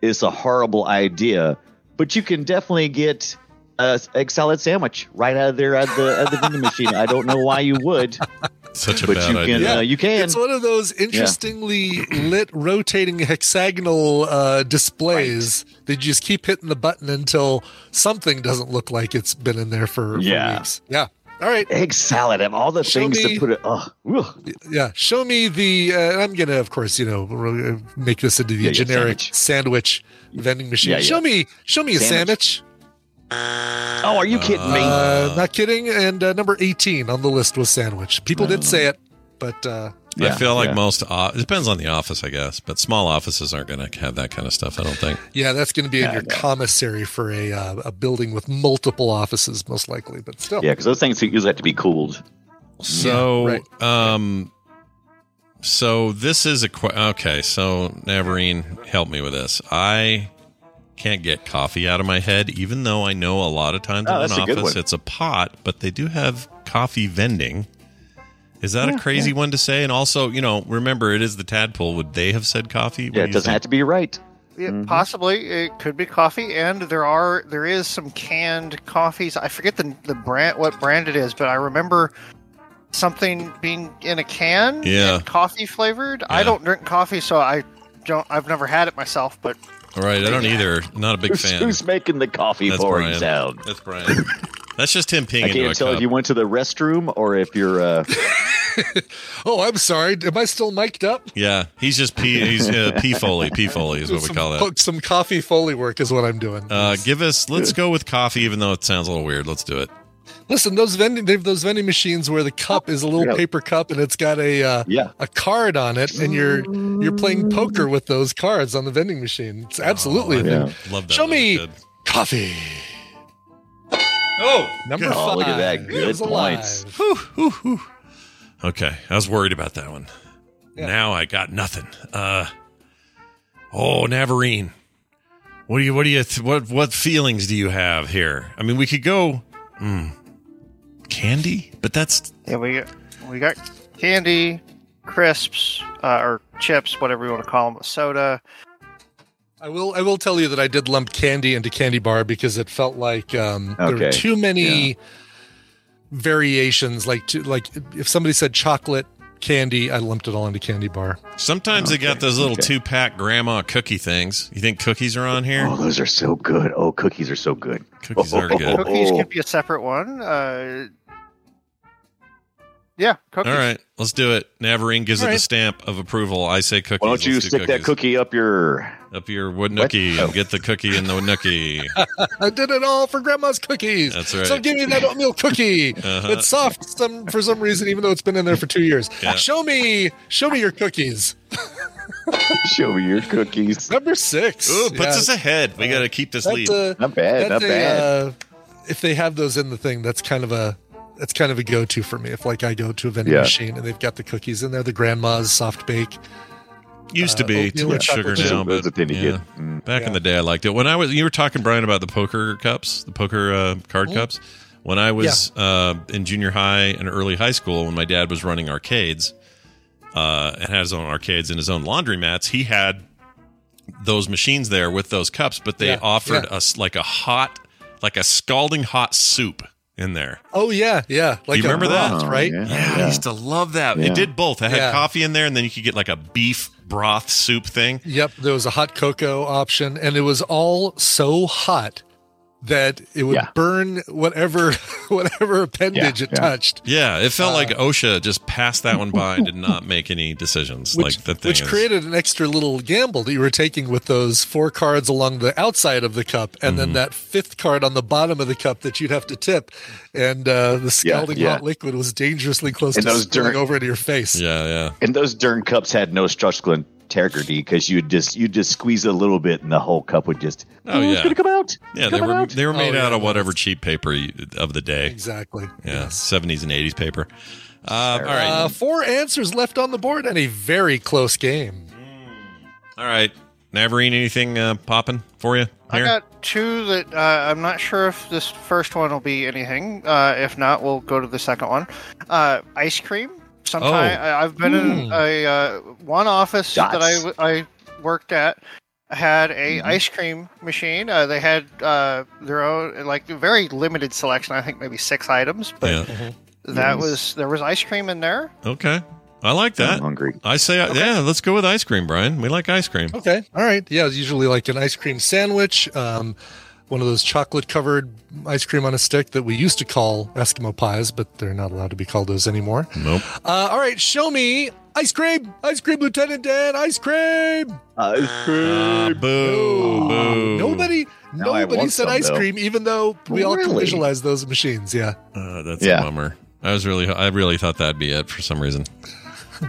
it's a horrible idea. But you can definitely get a egg salad sandwich right out of there at the at the vending machine. I don't know why you would, Such a but bad you idea. can. Uh, you can. It's one of those interestingly lit, rotating hexagonal uh, displays that you just keep hitting the button until something doesn't look like it's been in there for, for weeks. Yeah. All right. Egg salad and all the Show things me- to put it. Oh, ugh. Yeah, show me the. Uh, I'm gonna, of course, you know, make this into the Yeah, yeah, generic sandwich. vending machine. Yeah. Show me, show me a Sandwich. sandwich. oh, are you kidding me? Uh, not kidding. And uh, number 18 on the list was sandwich. People did say it, but uh, I feel like yeah. most. Uh, it depends on the office, I guess. But small offices aren't going to have that kind of stuff. I don't think. yeah, that's going to be in Yeah, your yeah. commissary for a uh, a building with multiple offices, most likely. But still, Yeah, because those things usually have to be cooled. So, right. um, so this is a que- okay. So Navarine, help me with this. I can't get coffee out of my head, even though I know a lot of times Oh, in an office one. it's a pot, but they do have coffee vending. Is that a crazy one to say? And also, you know, remember it is the tadpole. Would they have said coffee? What Yeah, do it doesn't think? have to be right. Yeah, mm-hmm. Possibly, it could be coffee, and there are there is some canned coffees. I forget the the brand, what brand it is, but I remember something being in a can, Yeah. coffee flavored. I don't drink coffee, so I don't. I've never had it myself, but All right, I don't either. Not a big Who's, fan. who's making the coffee That's pouring Brian. sound? That's Brian. That's just him peeing I into a can't tell cup. if you went to the restroom or if you're. Uh, Oh, I'm sorry. Am I still mic'd up? Yeah, he's just pee. He's uh, pee foley. Pee foley is what we call that. Some coffee foley work is what I'm doing. Uh, give us. Let's go with coffee, even though it sounds a little weird. Let's do it. Listen, those vending they have those vending machines where the cup is a little Yeah. paper cup and it's got a uh, Yeah. a card on it, and you're you're playing poker with those cards on the vending machine. It's absolutely a yeah. Love that. Show That me good. coffee. Oh, Number Oh, five. look at that. It Good was alive. points. Okay, I was worried about that one. Now I got nothing. Uh, oh, Navarine, what do you? What do you? What what feelings do you have here? I mean, we could go mm, candy, but that's yeah, we got we got candy, crisps, uh, or chips, whatever you want to call them, soda. I will. I will tell you that I did lump candy into candy bar because it felt like um, there were too many variations. Like, to, like if somebody said chocolate candy, I lumped it all into candy bar. sometimes they got those little okay. two pack grandma cookie things. You think cookies are on here? Oh, those are so good. Oh, cookies are so good. Cookies are good. Cookies could be a separate one. Uh, Yeah, cookies. All right, let's do it. Navarine gives All it the stamp of approval. I say cookies. Why don't you do stick that cookie up your? up your wood nookie and get the cookie in the nookie? I did it all for grandma's cookies. That's right. So give me that oatmeal cookie. Uh-huh. It's soft some for some reason, even though it's been in there for two years. Yeah. Show me, show me your cookies. Show me your cookies. Number six. Ooh, puts Yeah. us ahead. We got to keep this lead. a- Not bad. Not a, bad. uh, if they have those in the thing, that's kind of a that's kind of a go to for me. If like I go to a vending Yeah. machine and they've got the cookies in there, the grandma's soft bake. Used to uh, be oatmeal too much sugar chocolate chip. now, but are thin to yeah. Mm. back in the day, I liked it. When I was, you were talking, Brian, about the poker cups, the poker uh, card cups. When I was uh, in junior high and early high school, when my dad was running arcades uh, and had his own arcades and his own laundromats, he had those machines there with those cups, but they Yeah, offered yeah. us like a hot, like a scalding hot soup in there. Oh yeah, yeah. Like you remember that? broth, Oh, right? yeah. Yeah, I used to love that. Yeah. It did both. It had Yeah. coffee in there, and then you could get like a beef broth soup thing. Yep, there was a hot cocoa option, and it was all so hot that it would Yeah. burn whatever whatever appendage Yeah, it yeah. touched. Yeah, it felt like OSHA just passed that one by and did not make any decisions. Which, like the thing which is, created an extra little gamble that you were taking with those four cards along the outside of the cup, and Mm-hmm. then that fifth card on the bottom of the cup that you'd have to tip, and uh, the scalding yeah. hot liquid was dangerously close And to those spilling dirt- over into your face. Yeah, yeah. And those darn cups had no structural integrity because you just you just squeeze a little bit and the whole cup would just Oh, it's yeah. gonna come out. Yeah, It's they were out. they were made Oh, yeah, out of whatever cheap paper you- of the day. Exactly. Yeah, Yes. seventies and eighties paper. Uh, all right, Uh, four answers left on the board and a very close game. all right. Navarine, anything uh, popping for you? I got two that uh, I'm not sure if this first one will be anything. Uh, if not, we'll go to the second one. Uh, ice cream. Sometime Oh. I, I've been in a uh, one office that I, Dots. w- I worked at had a ice cream machine. Uh, they had uh, their own like very limited selection. I think maybe six items, but Yeah. that Yes. was there was ice cream in there. Okay, I like I'm that. hungry. I say, uh, yeah, let's go with ice cream, Brian. We like ice cream. Okay. All right. Yeah, it's usually like an ice cream sandwich, um, one of those chocolate covered ice cream on a stick that we used to call Eskimo pies, but they're not allowed to be called those anymore. Nope. Uh, all right. Show me ice cream. Ice cream, Lieutenant Dan. Ice cream. Ice Uh, cream. boo, boo. Nobody, Now nobody said some, ice though. cream, even though we all can visualize those machines. Yeah. Uh, that's Yeah. a bummer. I was really, I really thought that'd be it for some reason.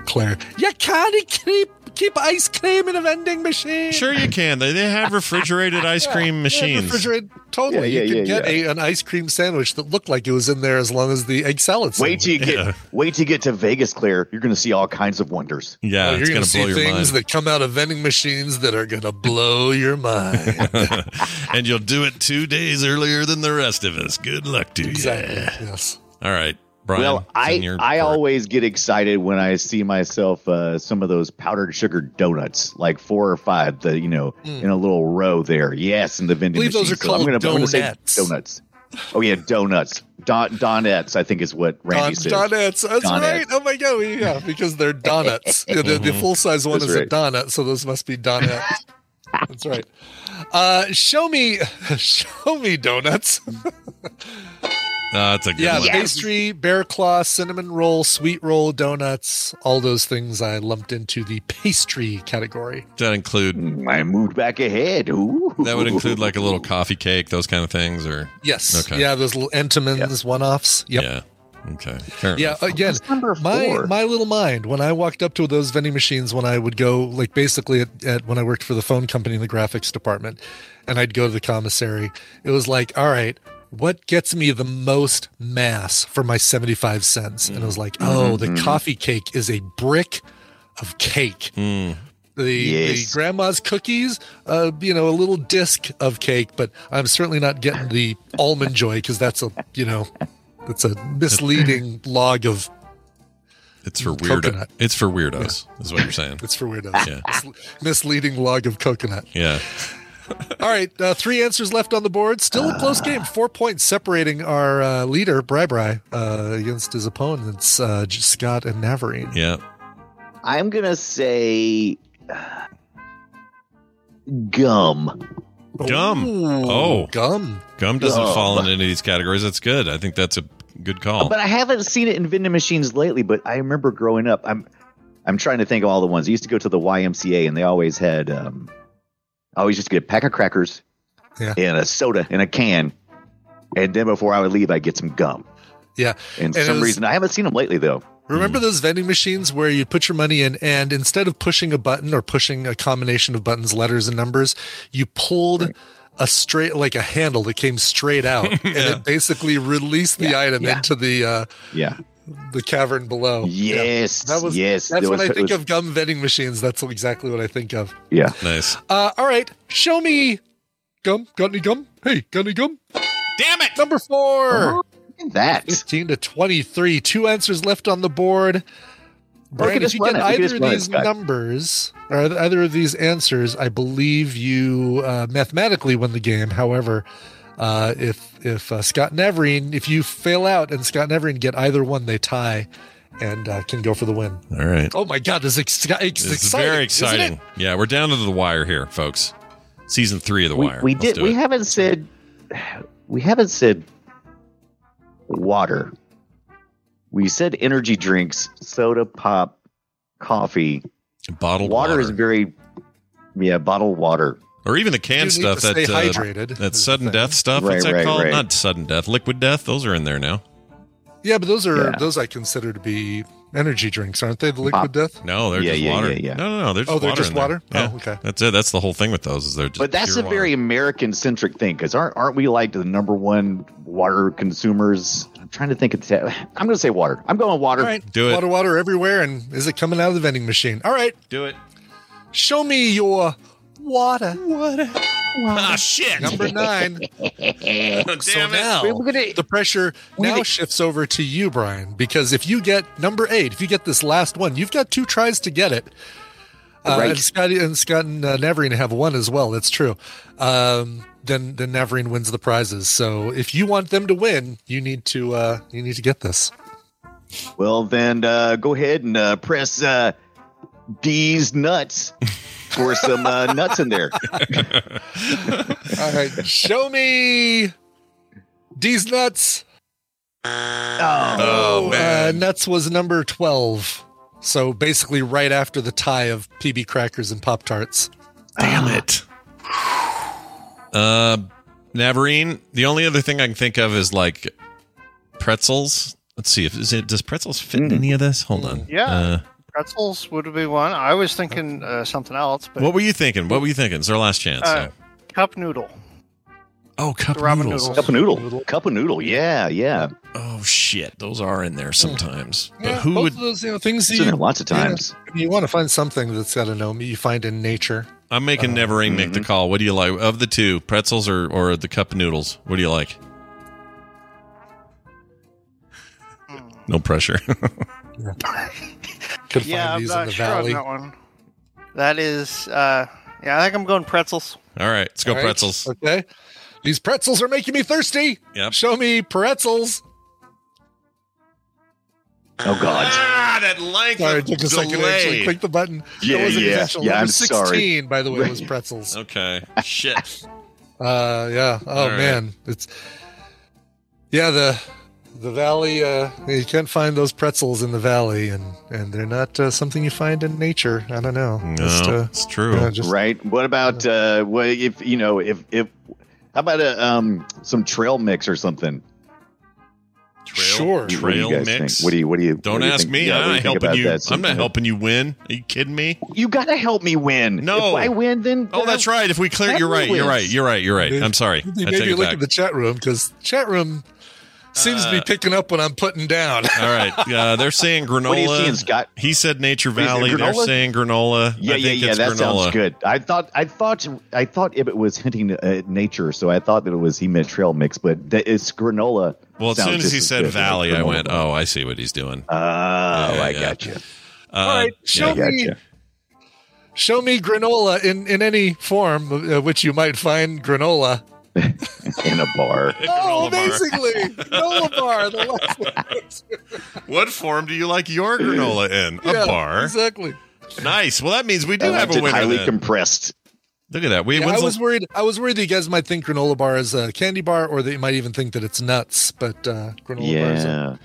Claire. You can't keep, keep ice cream in a vending machine. Sure, you can. They, they have refrigerated ice cream Yeah, machines. refrigerated. Totally. Yeah, yeah, you could yeah, get A, an ice cream sandwich that looked like it was in there as long as the egg salad Wait till you get Yeah. wait till you get to Vegas, Claire. You're gonna see all kinds of wonders. yeah, Oh, you're going going to to blow see your things mind. that come out of vending machines that are going to blow your mind. and you'll do it two days earlier than the rest of us. Good luck to you. Yes. All right, Brian. well, I your I court. always get excited when I see myself uh, some of those powdered sugar donuts, like four or five, the you know, in a little row there. Yes, in the vending believe those machine. are I'm called gonna, I'm gonna say donuts. donuts. Oh yeah, donuts. Don, donettes, I think is what Randy Don, said. donuts. That's Donuts. right. Oh my god. Yeah, because they're donuts. Yeah, the, the full size one That's is a right. donut, so those must be donuts. That's right. Uh, show me, show me donuts. That's a good Yeah, one. pastry, bear claw, cinnamon roll, sweet roll, donuts, all those things I lumped into the pastry category. That include I moved back ahead. Ooh. that would include like a little coffee cake, those kind of things, or Yes. Okay. Yeah, those little Entenmann's one-offs. Yep. yeah. Okay. Fair Yeah, enough. again, my my little mind when I walked up to those vending machines when I would go like basically at, at when I worked for the phone company in the graphics department, and I'd go to the commissary. It was like, all right, what gets me the most mass for my seventy five cents? And I was like, oh, the coffee cake is a brick of cake. The, the Yes. grandma's cookies, uh, you know, a little disc of cake, but I'm certainly not getting the almond joy because that's a, you know, that's a misleading log of. It's for weirdo. It's for weirdos, is what you're saying. It's for weirdos. Yeah. Mis- misleading log of coconut. Yeah. All right, uh, three answers left on the board. Still a close game. Four points separating our uh, leader, Bri Bri, uh, against his opponents, uh, Scott and Navarine. Yeah. I'm gonna say gum. Gum. Ooh, Oh. gum. Gum doesn't Gum. fall into any of these categories. That's good. I think that's a good call. But I haven't seen it in vending machines lately. But I remember growing up. I'm I'm trying to think of all the ones. I used to go to the YMCA, and they always had. Um, I always just get a pack of crackers Yeah. and a soda in a can, and then before I would leave, I'd get some gum. Yeah. And, And some was- reason I haven't seen them lately though. Remember those vending machines where you put your money in, and instead of pushing a button or pushing a combination of buttons, letters, and numbers, you pulled a straight, like a handle that came straight out, and it basically released the item yeah. into the uh, Yeah. The cavern below. Yes, that was yes, That's there when I think was- of gum vending machines. That's exactly what I think of. Yeah. nice. Uh, all right, show me gum. Got any gum? Hey, got any gum? Damn it! Number four. That 15 to 23. Two answers left on the board. Brian, if you get it. Either of run it, these numbers or either of these answers, I believe you uh, mathematically win the game. However, uh, if if uh, Scott and if you fail out and Scott and get either one, they tie and uh, can go for the win. All right. Oh my God, this is ex- it's This exciting, very isn't it? exciting. Yeah, we're down to the wire here, folks. Season three of the we, wire. we Let's did. do We it. haven't said. We haven't said water. We said energy drinks, soda, pop, coffee. bottled water, water, is very, yeah, bottled water. Or even the canned stuff to that uh, hydrated, that is sudden death stuff. Right, What's that right, called? right. Not sudden death, liquid death. Those are in there now. Yeah, but those are Yeah. those I consider to be energy drinks, aren't they? The liquid Pop. death. No, they're Yeah, just yeah, water. yeah, yeah. No, no, no. They're just Oh, they're water just water? Yeah. Oh, okay. That's it. That's the whole thing with those. Is they're just But that's pure a very. American centric thing because aren't aren't we like the number one water consumers? I'm trying to think of that. I'm going to say water. I'm going water. All right, Do it. Water, water everywhere, and is it coming out of the vending machine? All right, do it. show me your water. Water. Ah, shit. Number nine. Damn so it. now We're gonna- the pressure now shifts over to you, Brian, because if you get number eight, if you get this last one, you've got two tries to get it. Uh, Right. And Scott and Scott and uh, Navarine have one as well. That's true. Um, then then Navarine wins the prizes. So if you want them to win, you need to uh, you need to get this. Well, then uh, go ahead and uh, press uh, D's nuts for some uh, nuts in there. All right, show me these nuts. Oh, Uh, man. nuts was number twelve. So basically, right after the tie of PB crackers and Pop Tarts. Damn it. Uh, Navarine. The only other thing I can think of is like pretzels. Let's see if is it does pretzels fit in any of this. Hold on. Yeah. Uh, Pretzels would be one. I was thinking uh, something else, but what were you thinking? What were you thinking? It's our last chance. uh, so. cup noodle. Oh, cup the ramen noodles. noodles. Cup of noodle. Cup of noodle. Yeah, yeah. Oh shit, those are in there sometimes. But who both would? of those you know things It's you in lots of times. you want to find something that's got a gnome you find in nature. I'm making Navarine make the call. What do you like of the two, pretzels or or the cup of noodles? What do you like? No pressure. Could Yeah, find I'm these in not the sure valley. on that one. That is, uh, yeah, I think I'm going pretzels. All right, let's go All right, pretzels. Okay. These pretzels are making me thirsty. Yep. Show me pretzels. Oh God. Ah, that length Sorry, it of took a second to actually click the button. Yeah, that wasn't yeah, intentional. yeah, Number I'm 16, sorry. by the way, It was pretzels. Okay, shit. Uh, yeah. Oh All right. man, it's yeah the the valley. Uh, you can't find those pretzels in the valley, and and they're not uh, something you find in nature. I don't know. No, Just, uh, it's true. yeah, just- Right. What about uh, what if you know if if how about a um some trail mix or something? Trail, Sure. What trail you mix. think? What do you what do you Don't do you ask think? me. Yeah, I'm not helping you. that, I'm not helping you win. Are you kidding me? You gotta help me win. No. if I win, then Oh, that's right. If we clear, you're right. You're right. You're right. You're right. I'm sorry. I Maybe take it look back. at the chat room because chat room seems to be Uh, picking up what I'm putting down. All right. Uh, they're saying granola. What are you seeing, Scott? He said Nature Valley. They're saying granola. Yeah, I yeah, think yeah. it's That granola. sounds good. I thought, I thought, I thought if it was hinting at nature, so I thought that it was he meant trail mix, but that it's granola. Well, as soon as just he said good, Valley, I went, "Oh, I see what he's doing." Oh, Yeah, I yeah. got you. Uh, All right, show I me, gotcha. show me granola in in any form uh, which you might find granola. In a bar. Oh, basically, granola bar. The last one. What form do you like your granola in? A Yeah, bar. Exactly. Nice. Well, that means we do I have a it winner. highly then. compressed. Look at that. We Yeah, when's I the- was worried. I was worried that you guys might think granola bar is a candy bar, or that you might even think that it's nuts. But uh, granola bar is a, Yeah.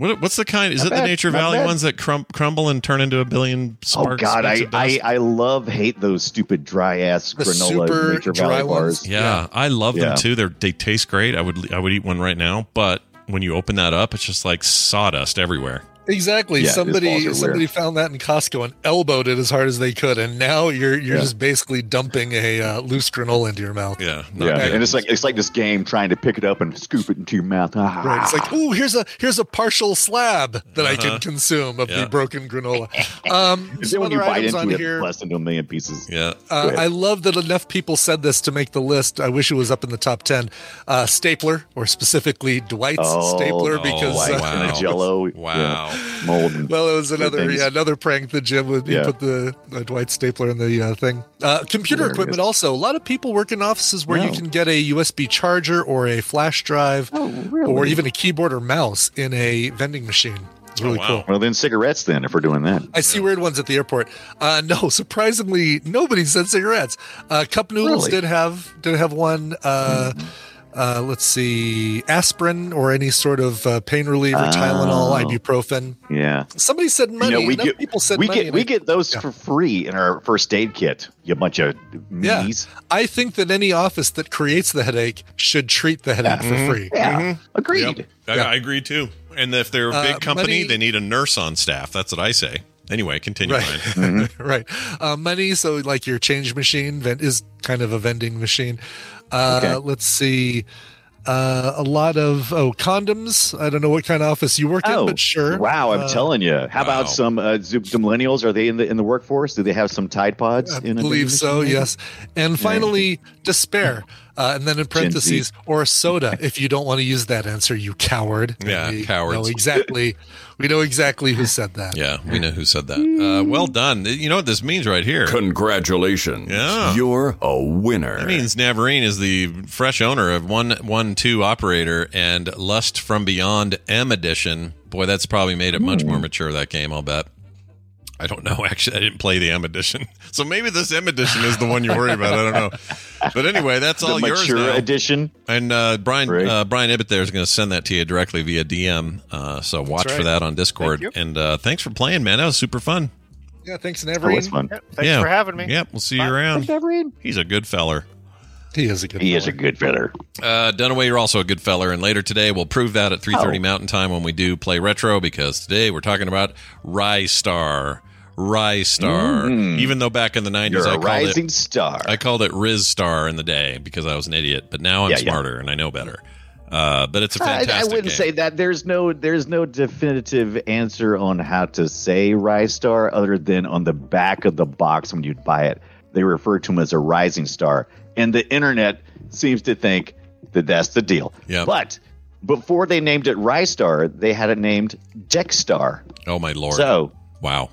What, what's the kind? Is Not it the Nature not Valley bad. ones that crum- crumble and turn into a billion oh, sparks? God, I, I? I love hate those stupid dry ass The granola super Nature dry Valley ones. bars. Yeah, I love Yeah. them too. They they taste great. I would I would eat one right now, but when you open that up, it's just like sawdust everywhere. Exactly. Yeah, somebody somebody weird. found that in Costco and elbowed it as hard as they could, and now you're you're Yeah. just basically dumping a uh, loose granola into your mouth. Yeah, Yeah, good. and it's like it's like this game trying to pick it up and scoop it into your mouth. Ah. Right. It's like, ooh, here's a here's a partial slab that I Uh-huh. can consume of Yeah. the broken granola. Um, And some then when you bite into it, here. it busts into a million pieces. yeah. Uh. I love that enough people said this to make the list. I wish it was up in the top ten. Uh, stapler, or specifically Dwight's Oh, stapler, oh, because White uh, wow. Jello. Wow. Yeah, mold. and- well, it was another yeah another prank that Jim would Yeah. put the uh, Dwight stapler in the uh, thing. Uh, computer Hilarious. equipment also. A lot of people work in offices where you can get a USB charger or a flash drive, Oh, really? or even a keyboard or mouse in a vending machine. It's really wow. cool. Well, then cigarettes. Then, if we're doing that, I see weird ones at the airport. Uh, no, surprisingly, nobody said cigarettes. Uh, cup noodles Really? did have did have one. Uh, uh, let's see, aspirin or any sort of uh, pain reliever, Tylenol, Oh. ibuprofen. yeah. Somebody said money. you know, we Enough get people said we money. get we I- get those Yeah. for free in our first aid kit. You bunch of Yeah. I think that any office that creates the headache should treat the headache for free. Yeah, agreed. Yep. I, Yeah. I agree too. And if they're a Uh, big company, money- they need a nurse on staff. That's what I say. Anyway, continue. Right. Brian. right. Uh, money. So, like your change machine vent is kind of a vending machine. Uh, Okay. Let's see. Uh, a lot of oh condoms. I don't know what kind of office you work in, but sure. Oh, Wow, I'm Uh, telling you. How wow. about some uh, the millennials? Are they in the in the workforce? Do they have some Tide Pods? I believe so. Yes. And finally, despair. Uh, and then in parentheses, or soda. If you don't want to use that answer, you coward. Yeah, And we cowards. Know exactly. We know exactly who said that. Yeah, we know who said that. Uh, well done. You know what this means right here? Congratulations. Yeah. You're a winner. That means Navarine is the fresh owner of one one two operator and Lust from Beyond M edition. Boy, that's probably made it much more mature that game. I'll bet. I don't know. Actually, I didn't play the M edition, so maybe this M edition is the one you worry about. I don't know. But anyway, that's The all yours mature now. edition. And uh, Brian Right. uh, Brian Ibbott there is going to send that to you directly via DM. Uh, so watch right. for that on Discord. Thank. And uh, thanks for playing, man. That was super fun. Yeah. Thanks, it's Navarine. fun. Yeah, thanks yeah. for having me. Yeah, we'll see you around. Navarine. He's a good feller. he is a good. He is a good feller. Uh, Dunaway, you're also a good feller, and later today we'll prove that at 3:30 Oh. Mountain Time when we do play retro. Because today we're talking about Ristar, Star. Even though back in the 90s Mm. You're I called rising it star. I called it Riz Star in the day because I was an idiot, but now I'm Yeah, yeah. smarter and I know better. Uh, but it's a fantastic. I wouldn't game. say that. There's no there's no definitive answer on how to say Ristar other than on the back of the box when you buy it. They refer to him as a rising star. And the internet seems to think that that's the deal. Yep. But before they named it Ristar, they had it named Deck Star. Oh my lord! So wow.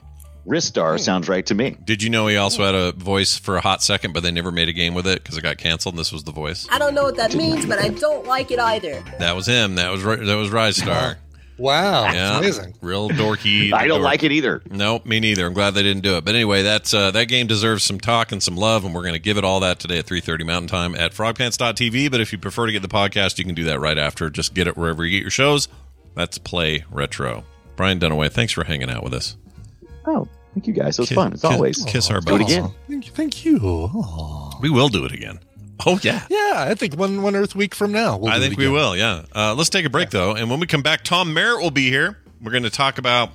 Ristar sounds right to me. Did you know he also had a voice for a hot second, but they never made a game with it because it got canceled? and This was the voice. I don't know what that means, but I don't like it either. That was him. That was Ri- that was Ristar. Wow. Yeah, That's amazing. Real dorky. I don't dork. like it either. Nope, me neither. I'm glad they didn't do it. But anyway, that's uh, that game deserves some talk and some love, and we're going to give it all that today at 3:30 Mountain Time at frogpants.tv. But if you prefer to get the podcast, you can do that right after. Just get it wherever you get your shows. That's Play Retro. Brian Dunaway, thanks for hanging out with us. Oh, thank you guys. It was Kiss- fun as kiss- always. kiss our Do it again. Thank you. Thank you. Aw. We will do it again. Oh yeah. Yeah, I think one one Earth week from now. We'll I do it think we will. Yeah. Uh, let's take a break though, and when we come back, Tom Merritt will be here. We're going to talk about.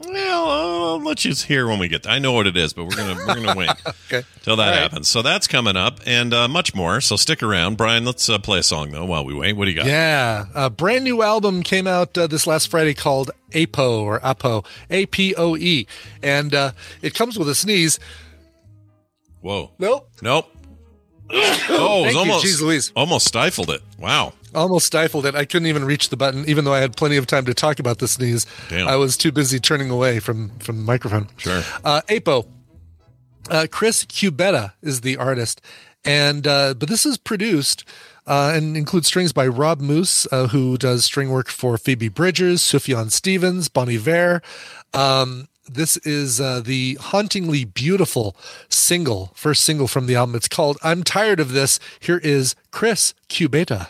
Well, uh, let's just hear when we get. There. I know what it is, but we're gonna we're gonna wait Okay. till that All right. happens. So that's coming up, and uh, much more. So stick around, Brian. Let's uh, play a song though while we wait. What do you got? Yeah, a brand new album came out uh, this last Friday called Apo or Apo, A P O E, and uh, it comes with a sneeze. Whoa. Nope, Nope. Oh, it was Thank you. almost Jeez Louise. almost stifled it. Wow. Almost stifled it. I couldn't even reach the button, even though I had plenty of time to talk about the sneeze. Damn. I was too busy turning away from from the microphone. Sure. Uh, Apo. Uh, Chris Cubeta is the artist, and uh, but this is produced uh, and includes strings by Rob Moose, uh, who does string work for Phoebe Bridgers, Sufjan Stevens, Bon Iver. Um, This is uh, the hauntingly beautiful single, first single from the album. It's called I'm Tired of This. Here is Chris Cubeta.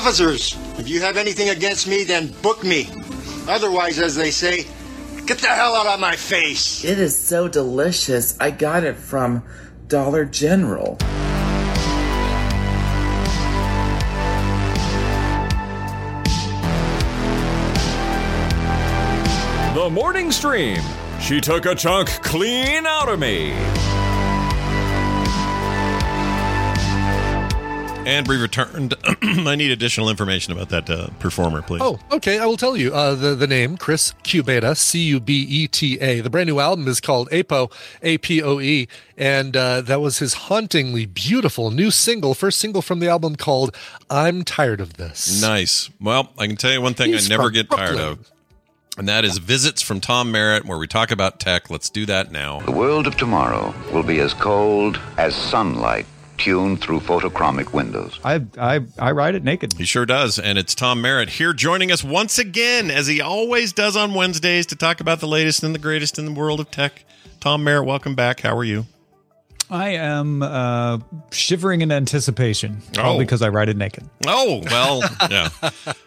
Officers, if you have anything against me, then book me. Otherwise, as they say, get the hell out of my face. It is so delicious. I got it from Dollar General. The morning stream. She took a chunk clean out of me. And we returned. I need additional information about that uh, performer, please. Oh, okay. I will tell you uh, the the name Chris Cubeta, C U B E T A. The brand new album is called Apo, A P O E, and uh, that was his hauntingly beautiful new single, first single from the album called "I'm Tired of This." Nice. Well, I can tell you one thing He's I never from get tired of, and that is visits from Tom Merritt, where we talk about tech. Let's do that now. The world of tomorrow will be as cold as sunlight tuned through photochromic windows. I I I ride it naked. He sure does, and it's Tom Merritt here joining us once again, as he always does on Wednesdays, to talk about the latest and the greatest in the world of tech. Tom Merritt, welcome back. How are you? I am uh, shivering in anticipation, all Oh. because I ride it naked. Oh well, yeah.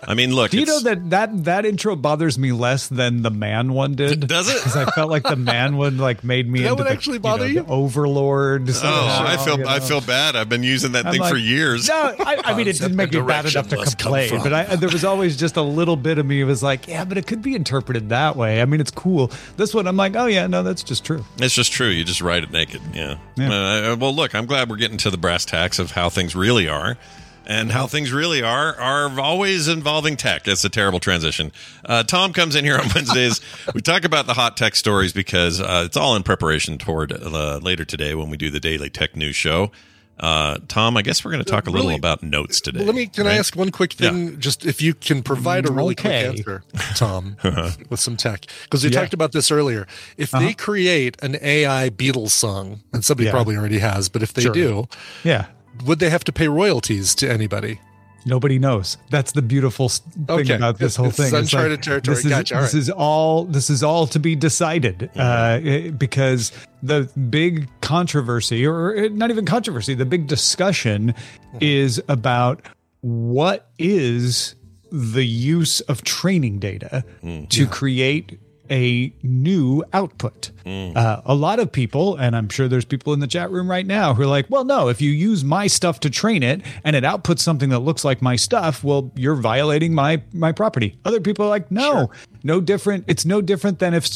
I mean, look. Do you know that that that intro bothers me less than the man one did? Does it? Because I felt like the man one like made me Did that into one the, actually you know, bother the you? overlord. Oh, somehow, I feel you I feel bad. I've been using that I'm thing for years. No, I, I mean it didn't make me bad enough to complain, but I, there was always just a little bit of me who was like, yeah, but it could be interpreted that way. I mean, it's cool. This one, I'm like, oh yeah, no, that's just true. It's just true. You just ride it naked. Yeah. Yeah. Uh, well, look, I'm glad we're getting to the brass tacks of how things really are. And how things really are are always involving tech. It's a terrible transition. Uh, Tom comes in here on Wednesdays. we talk about the hot tech stories because uh, it's all in preparation toward uh, later today when we do the daily tech news show. Uh, Tom, I guess we're going to talk a little Really? about notes today. Let me. Can I ask one quick thing? Just if you can provide a really Okay. quick answer, Tom, with some tech, because we Yeah. talked about this earlier. If they Uh-huh. create an AI Beatles song, and somebody Yeah. probably already has, but if they Sure. do, Yeah. would they have to pay royalties to anybody? Nobody knows. That's the beautiful thing Okay. about this whole This thing. It's like, uncharted territory. This is, Gotcha. All this right. is all. This is all to be decided uh, it- because the big controversy, or or eh, not even controversy, the big discussion mm-hmm. is about what is the use of training data mm. to create a new output. Uh, a lot of people, and I'm sure there's people in the chat room right now who are like, well, no, if you use my stuff to train it and it outputs something that looks like my stuff, well, you're violating my my property. Other people are like, no, no different. It's no different than if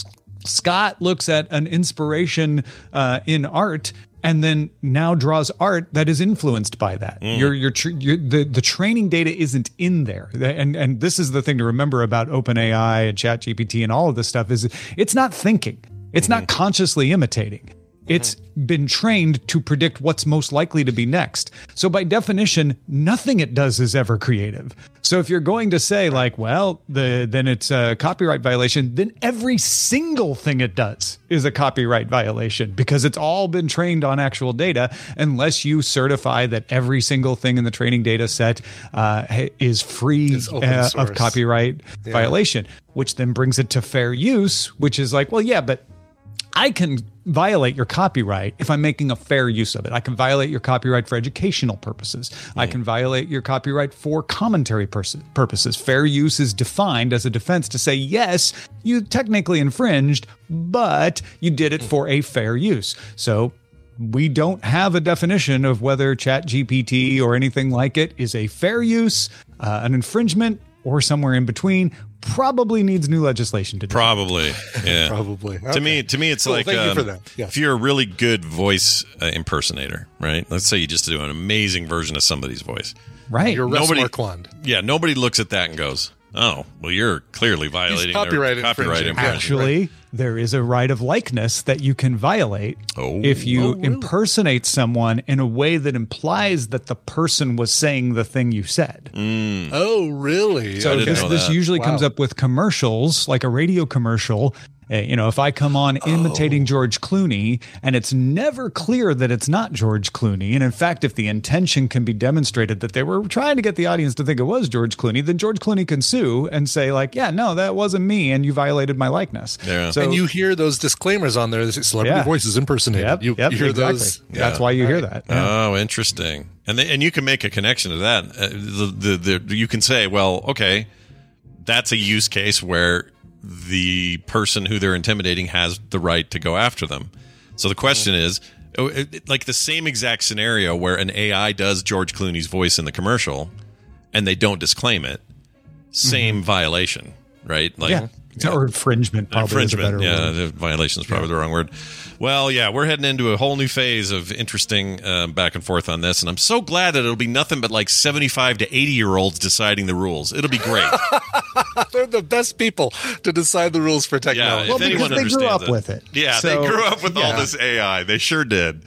Scott looks at an inspiration uh, in art and then now draws art that is influenced by that. Mm. Your your tr- your the the training data isn't in there, and and this is the thing to remember about OpenAI and ChatGPT and all of this stuff is it's not thinking, it's not mm. consciously imitating. It's been trained to predict what's most likely to be next. So by definition, nothing it does is ever creative. So if you're going to say like, well, the then it's a copyright violation, then every single thing it does is a copyright violation because it's all been trained on actual data unless you certify that every single thing in the training data set uh, is free uh, of copyright Yeah. violation, which then brings it to fair use, which is like, well, yeah, but I can violate your copyright if I'm making a fair use of it. I can violate your copyright for educational purposes. I can violate your copyright for commentary pers- purposes. Fair use is defined as a defense to say, yes, you technically infringed, but you did it for a fair use. So we don't have a definition of whether ChatGPT or anything like it is a fair use, uh, an infringement, or somewhere in between. Probably needs new legislation to do. Probably, yeah, Probably. To me, to me, it's Cool, like thank you um, for that. Yes. if you're a really good voice uh, impersonator, right? Let's say you just do an amazing version of somebody's voice, Right. You're Russ Nobody- Marquand. Yeah, nobody looks at that and goes, "Oh, well, you're clearly violating copyright copyright infringement." Actually, there is a right of likeness that you can violate Oh. if you Oh, really? impersonate someone in a way that implies that the person was saying the thing you said. Mm. Oh, really? So didn't this, know this that. usually comes up with commercials, like a radio commercial. Uh, you know, if I come on imitating George Clooney and it's never clear that it's not George Clooney, and in fact, if the intention can be demonstrated that they were trying to get the audience to think it was George Clooney, then George Clooney can sue and say, like, yeah, no, that wasn't me, and you violated my likeness. Yeah. So and you hear those disclaimers on there. Celebrity Yeah. voices impersonated. Yep, you, yep, you hear exactly. those. That's why you hear that. Yeah. Oh, interesting. And they, and you can make a connection to that. Uh, the, the the you can say, well, okay, that's a use case where the person who they're intimidating has the right to go after them. So the question is, oh, like the same exact scenario where an AI does George Clooney's voice in the commercial, and they don't disclaim it, same mm-hmm. violation, right? Like yeah. Or infringement, probably is a infringement. better Yeah, word. the violation is probably the wrong word. Well, yeah, we're heading into a whole new phase of interesting uh, back and forth on this, and I'm so glad that it'll be nothing but like 75 to 80 year olds deciding the rules. It'll be great. They're the best people to decide the rules for technology. yeah, technology. if anyone they grew understands up with it. Yeah, So, they grew up with all this AI. They sure did.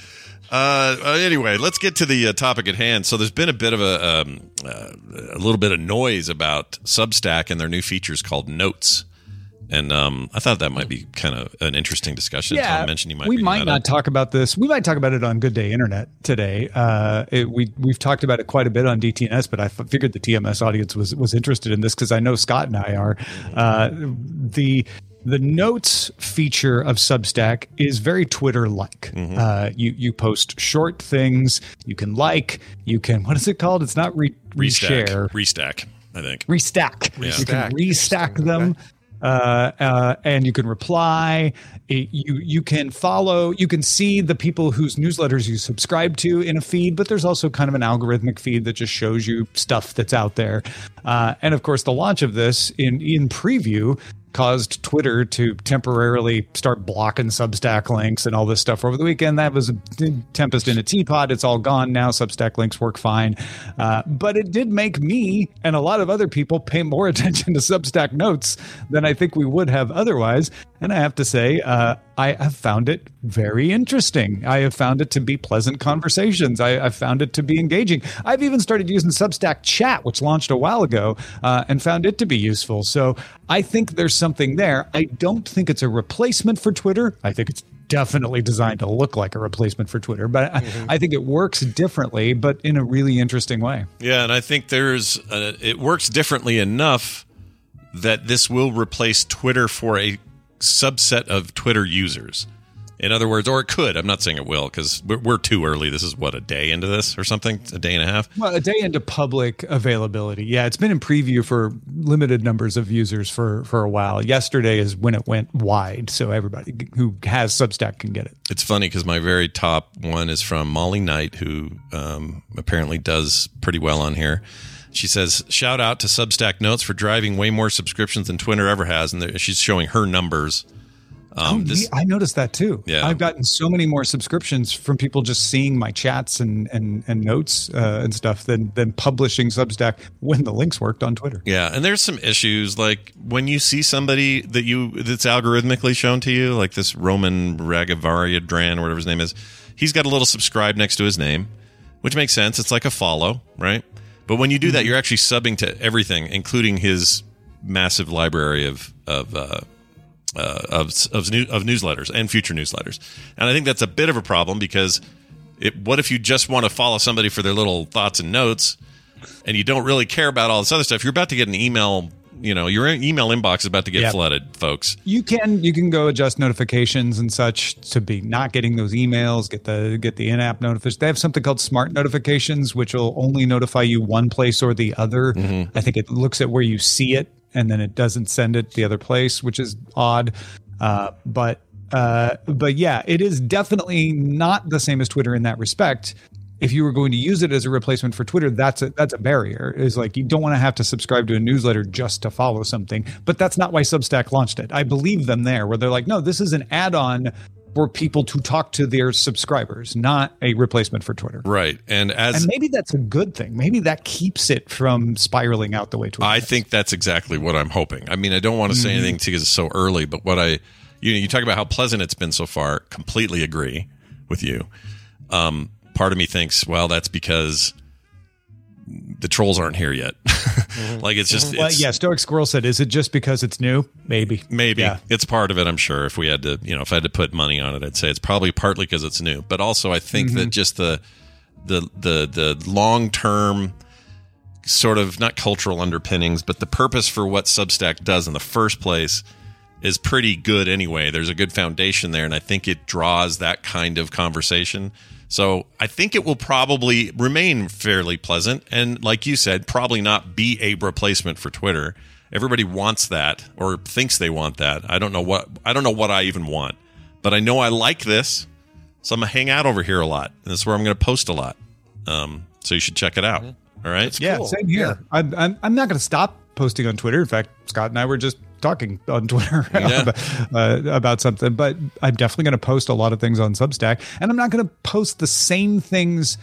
Uh, uh, anyway, let's get to the uh, topic at hand. So, there's been a bit of a um, uh, a little bit of noise about Substack and their new features called Notes, and um, I thought that might be kind of an interesting discussion. Tom mentioned you might. we might not up. talk about this. We might talk about it on Good Day Internet today. Uh, it, we we've talked about it quite a bit on DTNS, but I f- figured the TMS audience was was interested in this because I know Scott and I are. Uh, the the notes feature of Substack is very Twitter like. Mm-hmm. Uh, you you post short things. You can like. You can what is it called? It's not re, Restack. reshare. Restack, I think. Restack. Yeah. You can Restack. restack them. Uh, uh, and you can reply. It- you you can follow. You can see the people whose newsletters you subscribe to in a feed. But there's also kind of an algorithmic feed that just shows you stuff that's out there. Uh, and of course, the launch of this in in preview caused Twitter to temporarily start blocking Substack links and all this stuff over the weekend. That was a tempest in a teapot. It's all gone now. Substack links work fine. Uh, but it did make me and a lot of other people pay more attention to Substack notes than I think we would have otherwise. And I have to say, uh, I have found it very interesting. I have found it to be pleasant conversations. I, I've found it to be engaging. I've even started using Substack Chat, which launched a while ago, uh, and found it to be useful. So I think there's something there. I don't think it's a replacement for Twitter. I think it's definitely designed to look like a replacement for Twitter, but I, I think it works differently, but in a really interesting way. Yeah, and I think there's uh, it works differently enough that this will replace Twitter for a subset of Twitter users. In other words, or it could. I'm not saying it will because we're, we're too early. This is what a day into this or something, a day and a half. Well, a day into public availability. Yeah, it's been in preview for limited numbers of users for for a while. Yesterday is when it went wide, so everybody who has Substack can get it. It's funny because my very top one is from Molly Knight, who um, apparently does pretty well on here. She says, "Shout out to Substack Notes for driving way more subscriptions than Twitter ever has," and she's showing her numbers. Um, oh, this- I noticed that too. Yeah. I've gotten so many more subscriptions from people just seeing my chats and and, and notes uh, and stuff than than publishing Substack when the links worked on Twitter. Yeah, and there's some issues like when you see somebody that you that's algorithmically shown to you, like this Roman Ragavaria Dran or whatever his name is, he's got a little subscribe next to his name, which makes sense. It's like a follow, right? But when you do that, you're actually subbing to everything, including his massive library of of uh, uh, of of, new, of newsletters and future newsletters. And I think that's a bit of a problem because it, what if you just want to follow somebody for their little thoughts and notes, and you don't really care about all this other stuff? You're about to get an email. You know, your email inbox is about to get Yep. flooded, folks. You can you can go adjust notifications and such to be not getting those emails, get the get the in-app notifications. They have something called smart notifications, which will only notify you one place or the other. I think it looks at where you see it and then it doesn't send it the other place, which is odd. Uh, but uh, but yeah, it is definitely not the same as Twitter in that respect. If you were going to use it as a replacement for Twitter, that's a that's a barrier. Is like you don't want to have to subscribe to a newsletter just to follow something. But that's not why Substack launched it. I believe them there, where they're like, no, this is an add-on for people to talk to their subscribers, not a replacement for Twitter. Right, and as And maybe that's a good thing. Maybe that keeps it from spiraling out the way Twitter. I think that's exactly what I'm hoping. I mean, I don't want to say anything because it's so early, but what I, you know, you talk about how pleasant it's been so far. Completely agree with you. Um, part of me thinks, well, that's because the trolls aren't here yet. Mm-hmm. like it's just mm-hmm. Well, it's, yeah, Stoic Squirrel said, "Is it just because it's new? Maybe, maybe Yeah. it's part of it. I'm sure. If we had to, you know, if I had to put money on it, I'd say it's probably partly because it's new, but also I think that mm-hmm. just the the the the long term sort of not cultural underpinnings, but the purpose for what Substack does in the first place is pretty good anyway. There's a good foundation there, and I think it draws that kind of conversation. So I think it will probably remain fairly pleasant, and like you said, probably not be a replacement for Twitter. Everybody wants that or thinks they want that. I don't know what I don't know what I even want, but I know I like this, so I'm gonna hang out over here a lot, and this is where I'm gonna post a lot. Um, so you should check it out. All right. yeah, same here. I'm, I'm I'm not going to stop posting on Twitter. In fact, Scott and I were just talking on Twitter Yeah. about, uh, about something. But I'm definitely going to post a lot of things on Substack, and I'm not going to post the same things.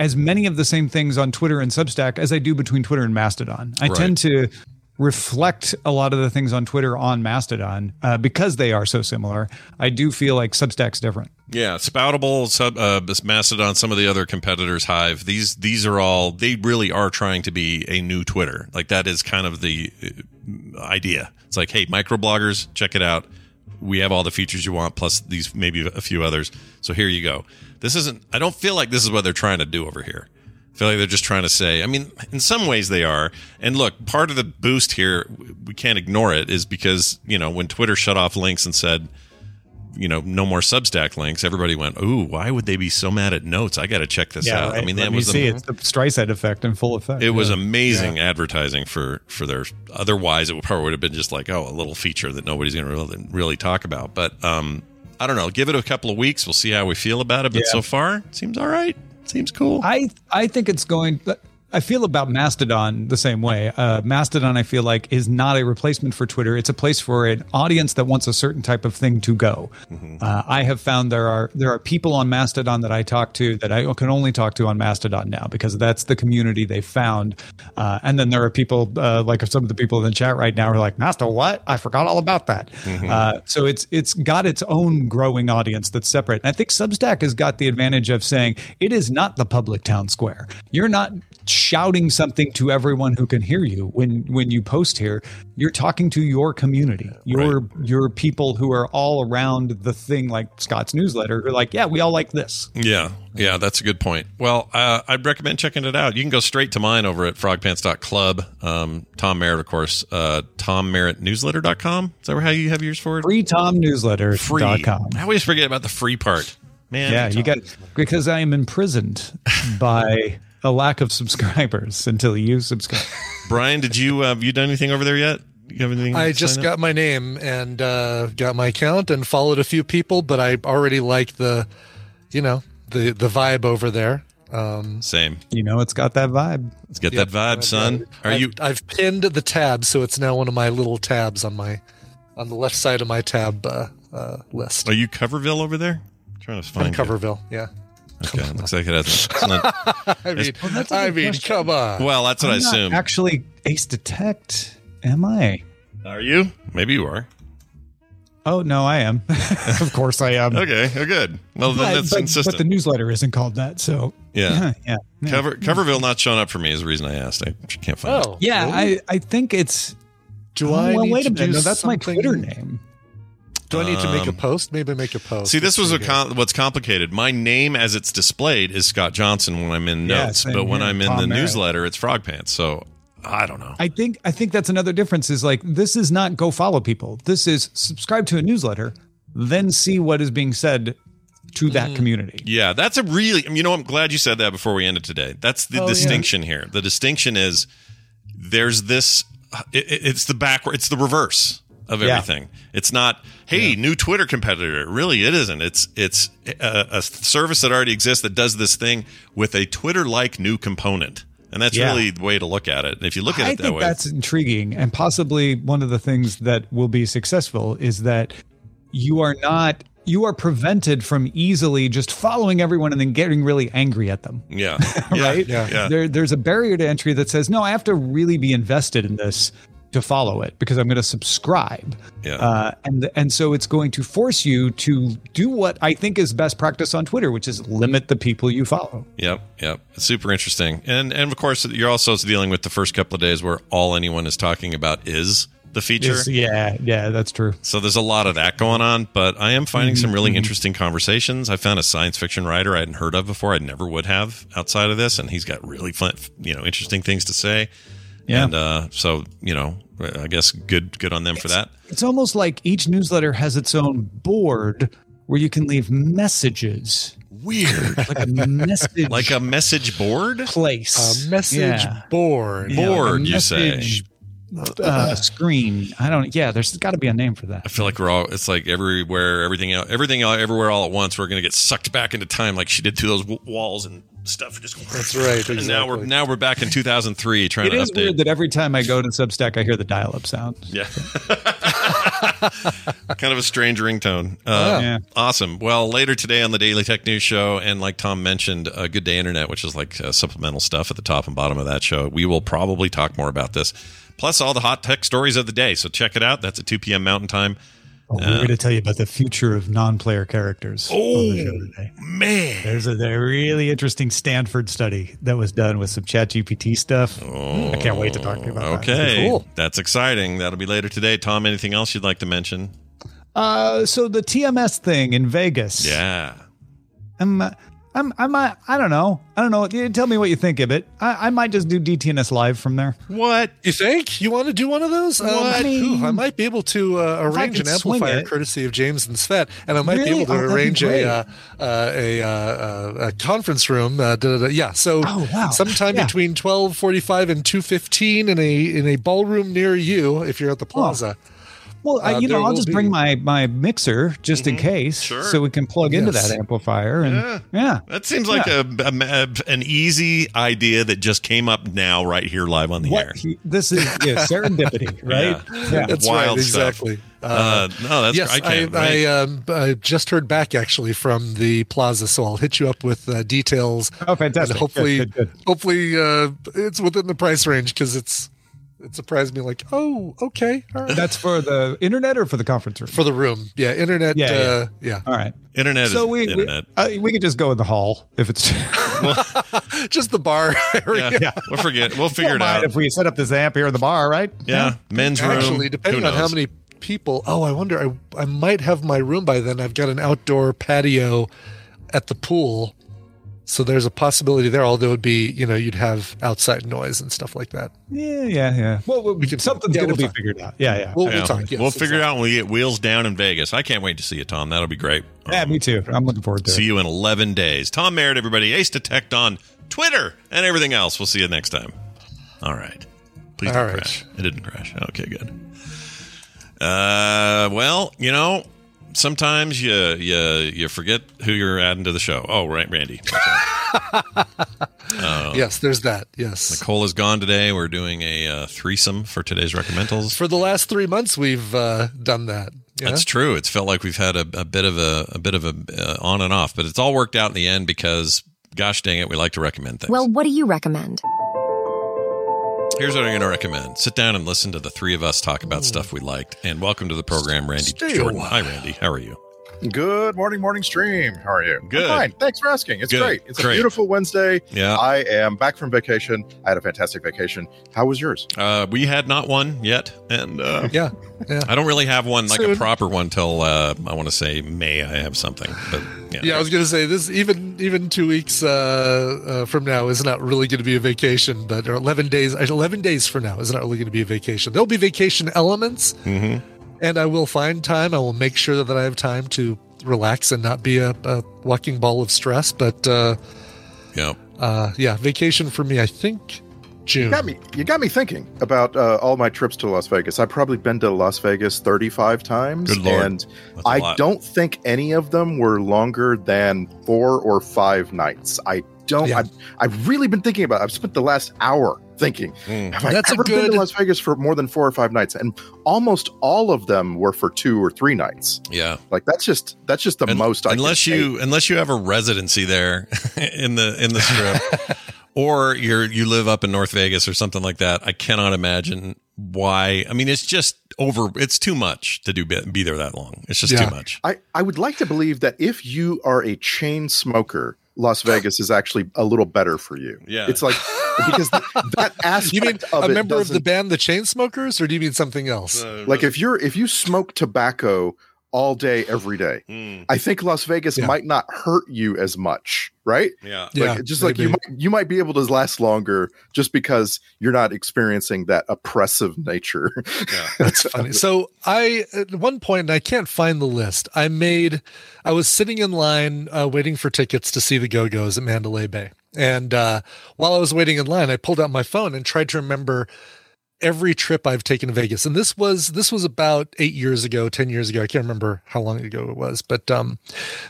As many of the same things on Twitter and Substack as I do between Twitter and Mastodon. I Right. tend to reflect a lot of the things on Twitter on Mastodon uh, because they are so similar. I do feel like Substack's different. Yeah, Spoutable, Sub, uh, Mastodon, some of the other competitors, Hive. These these are all they really are trying to be a new Twitter. Like that is kind of the uh, idea. It's like, hey, microbloggers, check it out. We have all the features you want, plus these maybe a few others. So here you go. This isn't. I don't feel like this is what they're trying to do over here. I feel like they're just trying to say. I mean, in some ways they are. And look, part of the boost here, we can't ignore it, is because you know when Twitter shut off links and said you know, no more Substack links. Everybody went, "Ooh, why would they be so mad at Notes? I got to check this out." I mean, Let that was see. the, it's the Streisand effect in full effect. it was Yeah. amazing advertising for for their. Otherwise, it would probably would have been just like, oh, a little feature that nobody's going to really, really talk about. But um, I don't know. Give it a couple of weeks. We'll see how we feel about it. But Yeah. so far, it seems all right. Seems cool. I I think it's going. I feel about Mastodon the same way. Uh, Mastodon, I feel like, is not a replacement for Twitter. It's a place for an audience that wants a certain type of thing to go. Uh, I have found there are there are people on Mastodon that I talk to that I can only talk to on Mastodon now because that's the community they found. Uh, and then there are people uh, like some of the people in the chat right now are like, Master, what? I forgot all about that. Uh, so it's it's got its own growing audience that's separate. And I think Substack has got the advantage of saying it is not the public town square. You're not shouting something to everyone who can hear you when when you post here. You're talking to your community, your your people who are all around the thing, like Scott's newsletter. Who are like, yeah, we all like this. Yeah, yeah, that's a good point. Well, uh, I'd recommend checking it out. You can go straight to mine over at frogpants.club. Um, Tom Merritt, of course, uh, tommerrittnewsletter.com. Is that how you have yours for it? Free Tom newsletter Free. I always forget about the free part. Man, yeah, you got because I am imprisoned by a lack of subscribers until you subscribe. Brian, did you uh, have you done anything over there yet? You have anything? I just got my name and uh, got my account and followed a few people, but I already like the, you know, the the vibe over there. Um, Same. You know, it's got that vibe. Let's get Yep. that vibe, son. Are I've, you? I've pinned the tab, so it's now one of my little tabs on my on the left side of my tab uh, uh, list. Are you Coverville over there? I'm trying to find I'm you. Coverville, yeah. Okay, looks like it has. It's not, I mean, Well, that's a I mean, question. come on. well, that's what I I'm not assume. Actually, Ace Detect. Am I? Are you? Maybe you are. Oh no, I am. of course, I am. Okay, oh, good. Well, then But, that's but- consistent. but the newsletter isn't called that, so yeah. yeah. yeah. Cover Coverville not showing up for me is the reason I asked. I can't find it. Oh, Yeah, really? I, I think it's. Oh, do oh, I well, need wait to a minute. No, that's my something- Twitter name. Do I need to make a Um, post? Maybe make a post. See, this was a pretty com- what's complicated. My name as it's displayed is Scott Johnson when I'm in Yeah, notes, same but when here. I'm in Tom the Merritt. newsletter, it's Frog Pants. So I don't know. I think I think that's another difference. Is like this is not go follow people. This is subscribe to a newsletter, then see what is being said to Mm. that community. Yeah, that's a really. You know, I'm glad you said that before we ended today. That's the Oh, yeah. distinction here. The distinction is there's this. It, it- it's the backward. It's the reverse of Yeah. everything. It's not. Hey, new Twitter competitor. Really, it isn't. It's it's a, a service that already exists that does this thing with a Twitter-like new component, and that's Yeah. really the way to look at it. And if you look at I it that think way, that's intriguing, and possibly one of the things that will be successful is that you are not you are prevented from easily just following everyone and then getting really angry at them. yeah, yeah, right? yeah, yeah. There, there's a barrier to entry that says, no, I have to really be invested in this to follow it because I'm going to subscribe. Yeah. Uh, and and so it's going to force you to do what I think is best practice on Twitter, which is limit the people you follow. Yep, yep. It's super interesting. And and of course you're also dealing with the first couple of days where all anyone is talking about is the feature. Is- yeah, yeah, that's true. So there's a lot of that going on, but I am finding some really Mhm. interesting conversations. I found a science fiction writer I hadn't heard of before. I never would have outside of this, and he's got really fun, you know, interesting things to say. Yeah. And uh, so you know, I guess good good on them for that. It's almost like each newsletter has its own board where you can leave messages. Weird. Like a message Like a message board place. A message Yeah. board. Yeah, like a Board, you say. Uh, screen. I don't. Yeah, there's got to be a name for that. I feel like we're all. It's like everywhere, everything, out, everything, everywhere, all at once. We're going to get sucked back into time, like she did through those w- walls and stuff. Just That's right. And now we're now we're back in 2003, trying It to is update. weird that every time I go to Substack, I hear the dial-up sound. Yeah. kind of a strange ringtone. Uh, Yeah. Awesome. Well, later today on the Daily Tech News Show, and like Tom mentioned, uh, Good Day Internet, which is like uh, supplemental stuff at the top and bottom of that show, we will probably talk more about this, plus all the hot tech stories of the day. So check it out. That's at 2 p.m. Mountain Time. Oh, we're going to tell you about the future of non-player characters. on the show Oh, today. man. There's a, a really interesting Stanford study that was done with some Chat GPT stuff. I can't wait to talk to you about that. Okay. cool. That's exciting. That'll be later today. Tom, anything else you'd like to mention? Uh, so the TMS thing in Vegas. Yeah. Uh, I'm, I'm, uh, I don't know. I don't know. You Tell me what you think of it. I, I might just do DTNS live from there. What? You think you want to do one of those? Um, What? ooh, I might be able to uh, arrange an could swing amplifier it. courtesy of James and Svet, and I might Really? be able Oh, to that'd arrange a uh, uh, a, uh, uh, a conference room. Uh, da, da, da. Yeah, so Oh, wow. sometime Yeah. between twelve forty five and two fifteen in a in a ballroom near you, if you're at the plaza. Well, I, Uh, you know, there I'll just be- bring my my mixer just in case, Sure. so we can plug into that amplifier. And Yeah. yeah, That seems like Yeah. a, a- an easy idea that just came up now, right here, live on the air. What he- this is yeah, serendipity, right? Yeah. That's Wild right, stuff. exactly. Uh, no, that's yes, I can't. I, wait. I, um, I just heard back actually from the plaza, so I'll hit you up with uh, details. Oh, fantastic. And hopefully, Good, good, good. hopefully, uh, it's within the price range because it's it surprised me. Like, oh, okay, all right. That's for the internet or for the conference room? for the room. Yeah, internet. Yeah, yeah. uh, yeah. All right. internet So is we we, internet. uh, we could just go in the hall if it's. just the bar area. yeah, we'll forget. We'll figure it Don't mind out. If we set up this amp here in the bar, right? Yeah, men's room. Actually, depending on how many people. Oh, I wonder. I I might have my room by then. I've got an outdoor patio at the pool, so there's a possibility there. Although it'd be, you know, you'd have outside noise and stuff like that. Yeah, yeah, yeah. Well, we can- something's yeah, going to we'll be talk. figured out. Yeah, yeah. We'll, we'll talk. Yes, we'll figure it exactly. out when we get wheels down in Vegas. I can't wait to see you, Tom. That'll be great. yeah, me too. I'm looking forward to See it. See you in 11 days. Tom Merritt, everybody. Ace Detect on Twitter and everything else. We'll see you next time. All right. Please don't All right. crash. It didn't crash. Okay, good. Uh, well, you know, sometimes you you you forget who you're adding to the show. Oh, right, Randy. Oh, Yes, there's that. Yes. Nicole is gone today. We're doing a uh, threesome for today's recommendals. For the last three months, we've uh, done that. Yeah? That's true. It's felt like we've had a, a bit of a, a bit of a uh, on and off, but it's all worked out in the end because, gosh dang it, we like to recommend things. Well, what do you recommend? Here's what I'm going to recommend: sit down and listen to the three of us talk about hmm. stuff we liked. And welcome to the program, Randy Stay Jordan. Hi, Randy. How are you? Good morning, morning stream. How are you? I'm Good. fine. Thanks for asking. It's Good. great. It's Great. a beautiful Wednesday. Yeah. I am back from vacation. I had a fantastic vacation. How was yours? Uh, we had not one yet, and uh, Yeah. Yeah. I don't really have one like a proper one till uh, I want to say May. I have something, but yeah, Yeah, I was going to say this. Even even two weeks uh, uh, from now is not really going to be a vacation, but or eleven days. Eleven days from now is not really going to be a vacation. There'll be vacation elements, Mhm. And I will find time. I will make sure that I have time to relax and not be a, a walking ball of stress. But uh, yeah. uh, yeah, vacation for me. I think June. You got me. You got me thinking about uh, all my trips to Las Vegas. I've probably been to Las Vegas thirty-five times, Good Lord. and That's a I lot. don't think any of them were longer than four or five nights. I don't. Yeah. I've, I've really been thinking about. it. I've spent the last hour thinking. Mm. Have I That's a ever been to Las Vegas for more than four or five nights? And almost all of them were for two or three nights. Yeah. Like that's just that's just the Un- most. I unless can you unless you have a residency there in the in the strip or you're you live up in North Vegas or something like that I cannot imagine why. I mean, it's just over. It's too much to do be, be there that long. It's just Yeah. too much. I, I would like to believe that if you are a chain smoker, Las Vegas is actually a little better for you. Yeah. It's like because that aspect You mean of a it member of the band, the Chainsmokers, or do you mean something else? like if you're if you smoke tobacco all day every day, Hmm. I think Las Vegas Yeah. might not hurt you as much, right? Yeah. Like, Yeah, just like you might you might be able to last longer just because you're not experiencing that oppressive nature. That's funny. So I at one point, and I can't find the list. I made. I was sitting in line uh, waiting for tickets to see the Go Go's at Mandalay Bay, and uh, while I was waiting in line, I pulled out my phone and tried to remember every trip I've taken to Vegas. And this was this was about eight years ago, ten years ago. I can't remember how long ago it was, but um,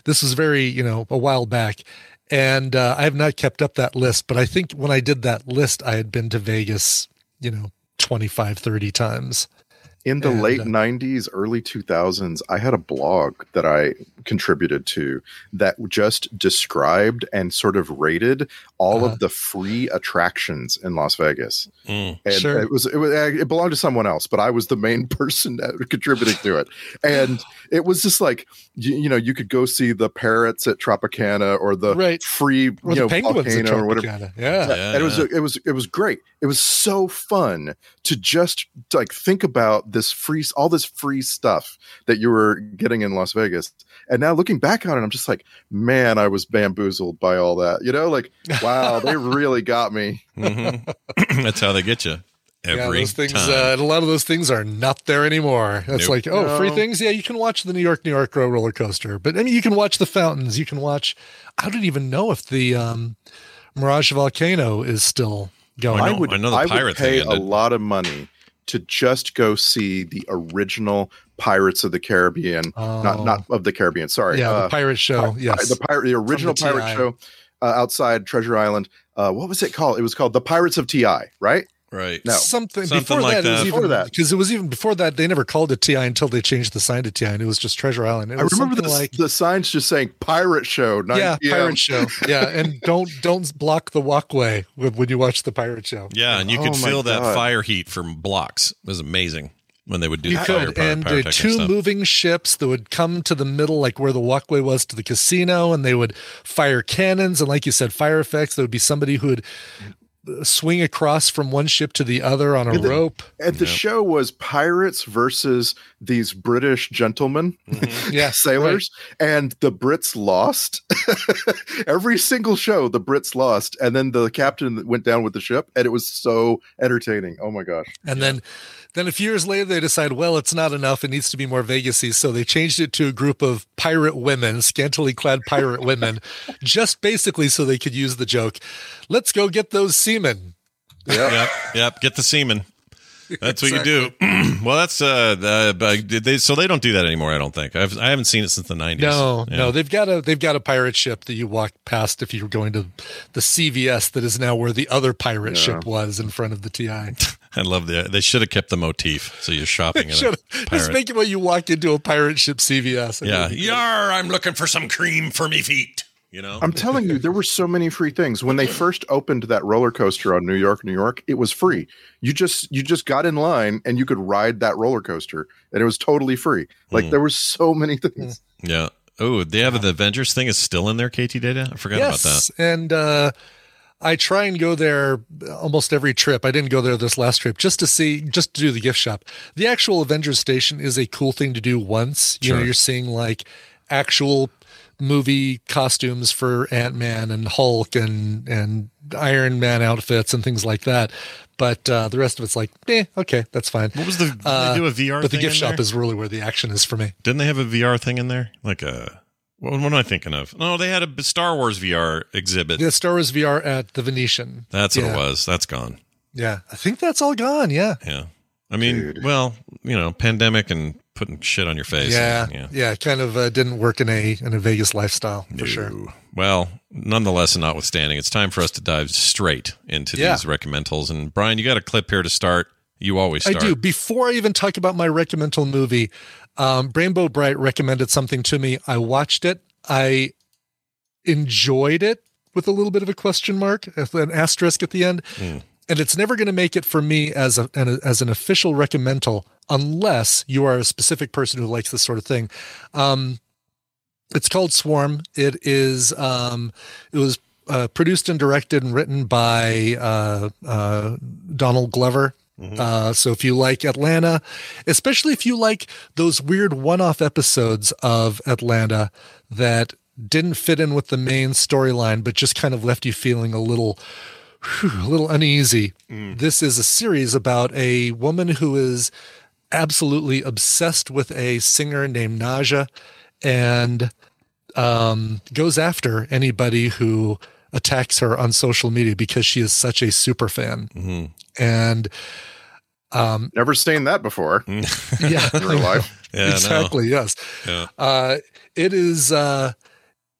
this was very you know a while back. And uh, I have not kept up that list, but I think when I did that list, I had been to Vegas, you know, 25, 30 times. In the And, late uh, 90s, early 2000s, I had a blog that I contributed to that just described and sort of rated all Uh-huh. of the free attractions in Las Vegas. Mm. And Sure. it was it was it belonged to someone else, but I was the main person that contributing to it. And it was just like you, you know, you could go see the parrots at Tropicana or the Right. free Or you the know, penguins volcano or whatever. Tropicana. Yeah. Yeah, and it was it was it was great. It was so fun to just like think about this free all this free stuff that you were getting in Las Vegas. And now looking back on it, I'm just like, man, I was bamboozled by all that. You know, like, wow, they really got me. Mhm. That's how they get you every yeah, those things, time. uh, and a lot of those things are not there anymore. It's Nope. like, oh, free things. Yeah, you can watch the New York, New York roller coaster, but I mean, you can watch the fountains. You can watch. I don't even know if the um, Mirage Volcano is still going. I I would I know the I would pay a lot of money to just go see the original Pirates of the Caribbean, not Oh. not of the Caribbean. Sorry, yeah, uh, the pirate show. Pi- yes, the pirate, the original the pirate show uh, outside Treasure Island. Uh, what was it called? It was called the Pirates of Ti, right? Right. No, something, Something before like that. It was that. even, Before that. because it was even before that. They never called it TI until they changed the sign to TI, and it was just Treasure Island. It I was remember the, like the signs just saying "Pirate Show." 9 yeah, PM. pirate show. Yeah, and don't don't block the walkway when when you watch the pirate show. Yeah, and you Oh could my feel that fire heat from blocks. It was amazing when they would do You the fire, could, fire, and pyrotechnic two stuff. moving ships that would come to the middle, like where the walkway was to the casino, and they would fire cannons, and like you said, fire effects. There would be somebody who would swing across from one ship to the other on a And the- rope. And the show was pirates versus these British gentlemen, Mm-hmm. Yeah, sailors, and the Brits lost. Every single show, the Brits lost, and then the captain went down with the ship, and it was so entertaining. Oh my gosh! And then, then a few years later, they decide, well, it's not enough. It needs to be more Vegasy. So they changed it to a group of pirate women, scantily clad pirate women, just basically so they could use the joke. Let's go get those seamen. Yep, yep. Get the semen. That's what you do. well, that's uh, the, but did they so they don't do that anymore. I don't think. I've I haven't seen it since the nineties. No, no, they've got a they've got a pirate ship that you walk past if you're going to the CVS that is now where the other pirate Yeah. ship was in front of the TI. I love the. They should have kept the motif. So you're shopping at a Should- Just make it when you walk into a pirate ship CVS. yeah, yar! I'm looking for some cream for me feet. You know. I'm telling you, there were so many free things when they first opened that roller coaster on New York, New York. It was free. You just you just got in line and you could ride that roller coaster, and it was totally free. Like Hmm. there were so many things. Yeah. Oh, they have the Avengers thing is still in there. KT data. I forgot about that. And uh, I try and go there almost every trip. I didn't go there this last trip just to see, just to do the gift shop. The actual Avengers station is a cool thing to do once. You know, you're seeing like actual movie costumes for Ant Man and Hulk and and Iron Man outfits and things like that. But uh, the rest of it's like, eh, okay, that's fine. What was the? Uh, they do a VR? but the gift shop there? is really where the action is for me. Didn't they have a VR thing in there? Like a. What, what am I thinking of? No, they had a Star Wars VR exhibit. The Star Wars VR at the Venetian. That's what Yeah. it was. That's gone. Yeah, I think that's all gone. Yeah. Yeah. I mean, well, you know, pandemic and putting shit on your face. Yeah, and- yeah, kind of uh, didn't work in a in a Vegas lifestyle for sure. Well, nonetheless, and notwithstanding, it's time for us to dive straight into Yeah. these recommendals. And Brian, you got a clip here to start. You always I do. Before I even talk about my recommendal movie, um, Rainbow Bright recommended something to me. I watched it. I enjoyed it with a little bit of a question mark, an asterisk at the end. Hmm. and it's never going to make it for me as a an, as an official recommendal unless you are a specific person who likes this sort of thing. Um, it's called Swarm. It is um, it was uh, produced and directed and written by uh, uh, Donald Glover. Uh, so if you like Atlanta, especially if you like those weird one-off episodes of Atlanta that didn't fit in with the main storyline, but just kind of left you feeling a little, whew, a little uneasy. This is a series about a woman who is absolutely obsessed with a singer named Ni'Jah, and um, goes after anybody who attacks her on social media because she is such a super fan. And um, Never seen that before. yeah, in real life. Yeah, I know. exactly. Yes. Yeah. Uh, it is. Uh,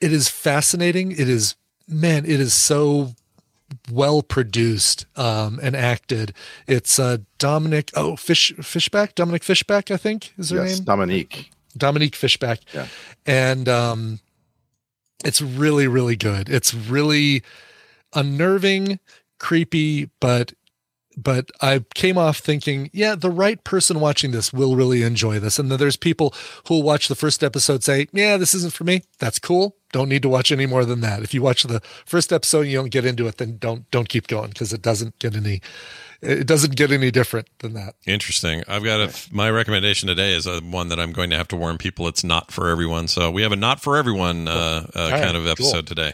it is fascinating. It is. Man, it is so well produced um, and acted. It's uh, Dominic. Oh, Fish Fishback. Dominic Fishback. I think is her Yes, name. Dominique. Dominique Fishback. Yeah. And um, it's really, really good. It's really unnerving, creepy, but but I came off thinking, yeah, the right person watching this will really enjoy this. And then there's people who will watch the first episode say, yeah, this isn't for me. That's cool. Don't need to watch any more than that. If you watch the first episode and you don't get into it, then don't don't keep going because it doesn't get any it doesn't get any different than that. Interesting. I've got a my recommendation today is a, one that I'm going to have to warn people it's not for everyone. So we have a not for everyone uh, uh, right, kind of episode cool. today.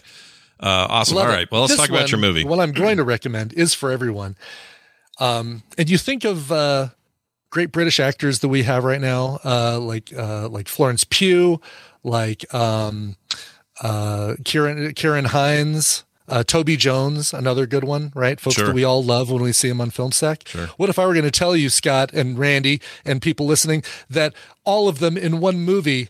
Uh, awesome. Love All it. Well, let's This talk about your movie. What I'm going to recommend is for everyone. Um, and you think of uh, great British actors that we have right now, uh, like uh, like Florence Pugh, like um, uh, Ciarán Ciarán Hinds. Uh, Toby Jones, another good one, right? Folks Sure. that we all love when we see him on film sack. Sure. What if I were going to tell you, Scott and Randy and people listening, that all of them in one movie?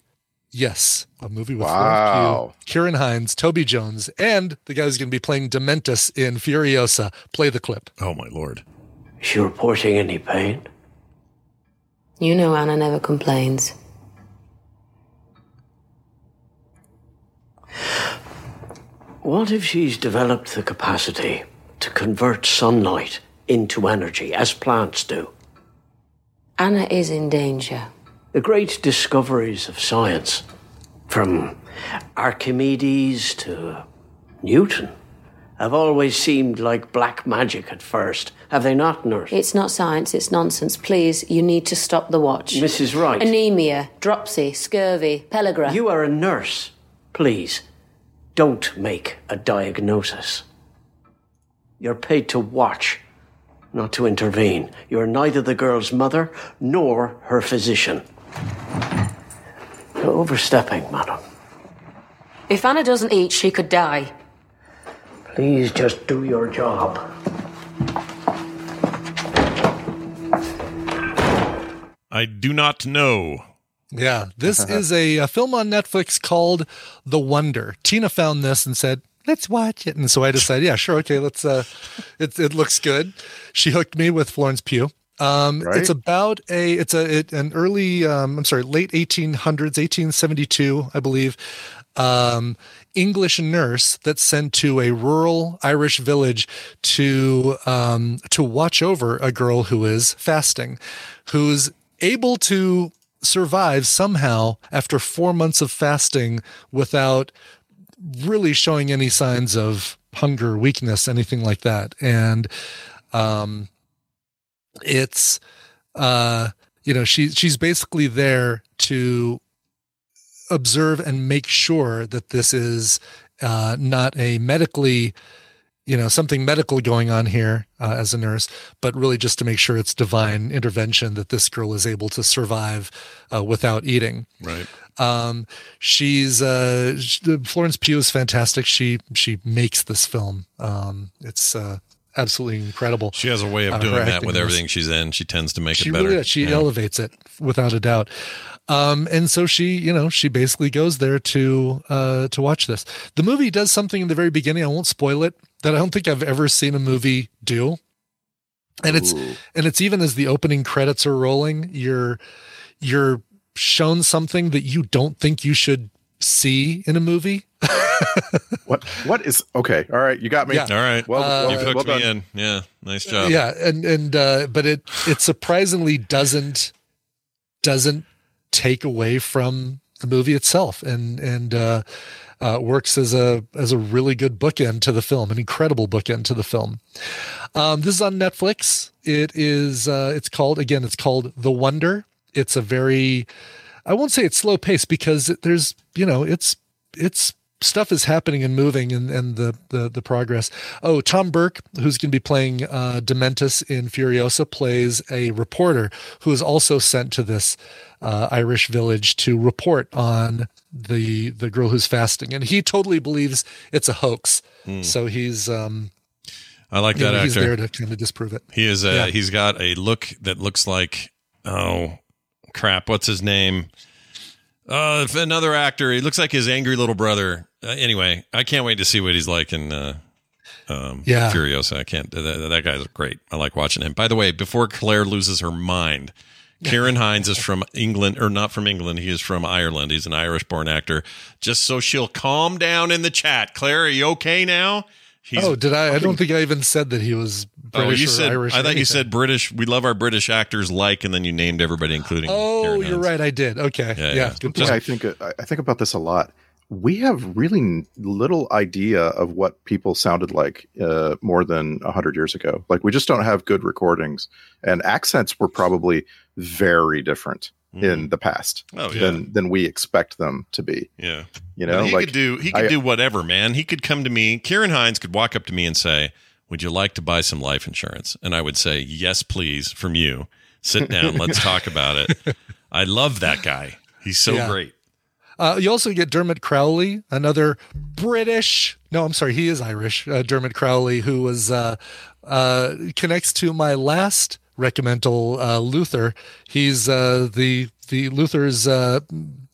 Yes, a movie with Florence Wow. Pugh, Ciarán Hinds, Toby Jones, and the guy who's going to be playing Dementus in Furiosa. Play the clip. Oh my lord! Is she reporting any pain? You know Anna never complains. What if she's developed the capacity to convert sunlight into energy, as plants do? Anna is in danger. The great discoveries of science, from Archimedes to Newton, have always seemed like black magic at first. Have they not, nurse? It's not science, it's nonsense. Please, you need to stop the watch. Mrs. Wright. Anemia, dropsy, scurvy, pellagra. You are a nurse. Please, don't make a diagnosis. You're paid to watch, not to intervene. You're neither the girl's mother nor her physician. You're overstepping, madam. If Anna doesn't eat, she could die. Please just do your job. I do not know. Yeah, this is a, a film on Netflix called The Wonder. Tina found this and said, "Let's watch it." And so I decided, yeah, sure, okay, let's. Uh, it it looks good. She hooked me with Florence Pugh. Um, Right. It's about a it's a it, an early um, I'm sorry late 1800s 1872 I believe um, English nurse that's sent to a rural Irish village to um, to watch over a girl who is fasting, who's able to survive somehow after four months of fasting without really showing any signs of hunger, weakness, anything like that. And um, it's uh, you know she she's basically there to observe and make sure that this is uh, not a medically you know something medical going on here uh, as a nurse but really just to make sure it's divine intervention that this girl is able to survive uh, without eating Right. um, she's uh, Florence Pugh is fantastic. She she makes this film. Um, it's uh, absolutely incredible. She has a way of Uh, doing that with everything she's in. She tends to make She it better. really she Yeah. elevates it without a doubt. Um, and so she, you know, she basically goes there to uh, to watch this. The movie does something in the very beginning. I won't spoil it. That I don't think I've ever seen a movie do. And it's Ooh. and it's even as the opening credits are rolling, you're you're shown something that you don't think you should see in a movie. what what is okay? All right, you got me. Yeah. All right. Well, Uh, well, You've hooked well me in. Yeah. Nice job. yeah, and and uh, but it it surprisingly doesn't doesn't take away from the movie itself, and and uh, uh, works as a as a really good bookend to the film, an incredible bookend to the film. Um, this is on Netflix. It is uh, it's called again. It's called The Wonder. It's a very I won't say it's slow paced because there's you know it's it's stuff is happening and moving and and the the the progress. Oh, Tom Burke, who's going to be playing uh, Dementus in Furiosa, plays a reporter who is also sent to this uh, Irish village to report on the the girl who's fasting, and he totally believes it's a hoax. So he's um, I like you that know, he's actor. there to kind of disprove it. He is. Uh, Yeah. He's got a look that looks like. Oh, crap! What's his name? Uh, another actor. He looks like his angry little brother. Uh, anyway, I can't wait to see what he's like in. Uh, um, Yeah. Furiosa. I can't. That, that guy's great. I like watching him. By the way, before Claire loses her mind, Ciarán Hinds is from England, or not from England. He is from Ireland. He's an Irish-born actor. Just so she'll calm down in the chat. Claire, are you okay now? He's, oh, did I? I don't think I even said that he was British oh, you or said. Irish. I or thought you said British. We love our British actors, like, and then you named everybody, including. Oh, Ciarán you're Hinds. right. I did. Okay. Yeah, Yeah. yeah. Good point. I think uh, I think about this a lot. We have really little idea of what people sounded like uh, more than hundred years ago. Like we just don't have good recordings, and accents were probably very different in the past Oh, yeah. than than we expect them to be. Yeah. You know, he like could do. He could I- do whatever, man. He could come to me. Ciarán Hinds could walk up to me and say, "Would you like to buy some life insurance?" And I would say, "Yes, please." From you, sit down. let's talk about it. I love that guy. He's so Yeah. great. Uh, you also get Dermot Crowley, another British. No, I'm sorry, he is Irish. Uh, Dermot Crowley, who was uh, uh, connects to my last recommendal, uh, Luther. He's uh, the the Luther's uh,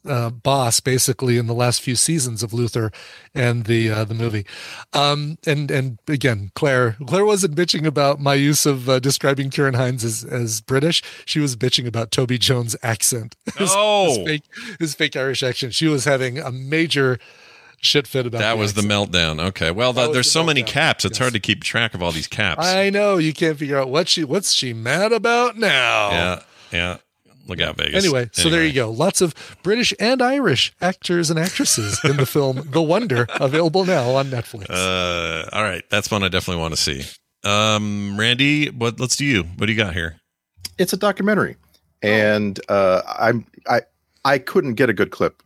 uh, boss, basically, in the last few seasons of Luther and the uh, the movie. Um, and and again, Claire Claire wasn't bitching about my use of uh, describing Ciarán Hinds as, as British. She was bitching about Toby Jones' accent. His- Oh. his fake his fake Irish accent. She was having a major shit fit about That the was the meltdown. Okay. Well, the, there's the so many caps. It's hard to keep track of all these caps. I know you can't figure out what she what's she mad about now. yeah. Yeah. Look out, Vegas. Anyway, so there you go. Lots of British and Irish actors and actresses in the film The Wonder, available now on Netflix. Uh, all right. That's one I definitely want to see. Um, Randy, what? Let's do you. What do you got here? it's a documentary and uh, i'm i i couldn't get a good clip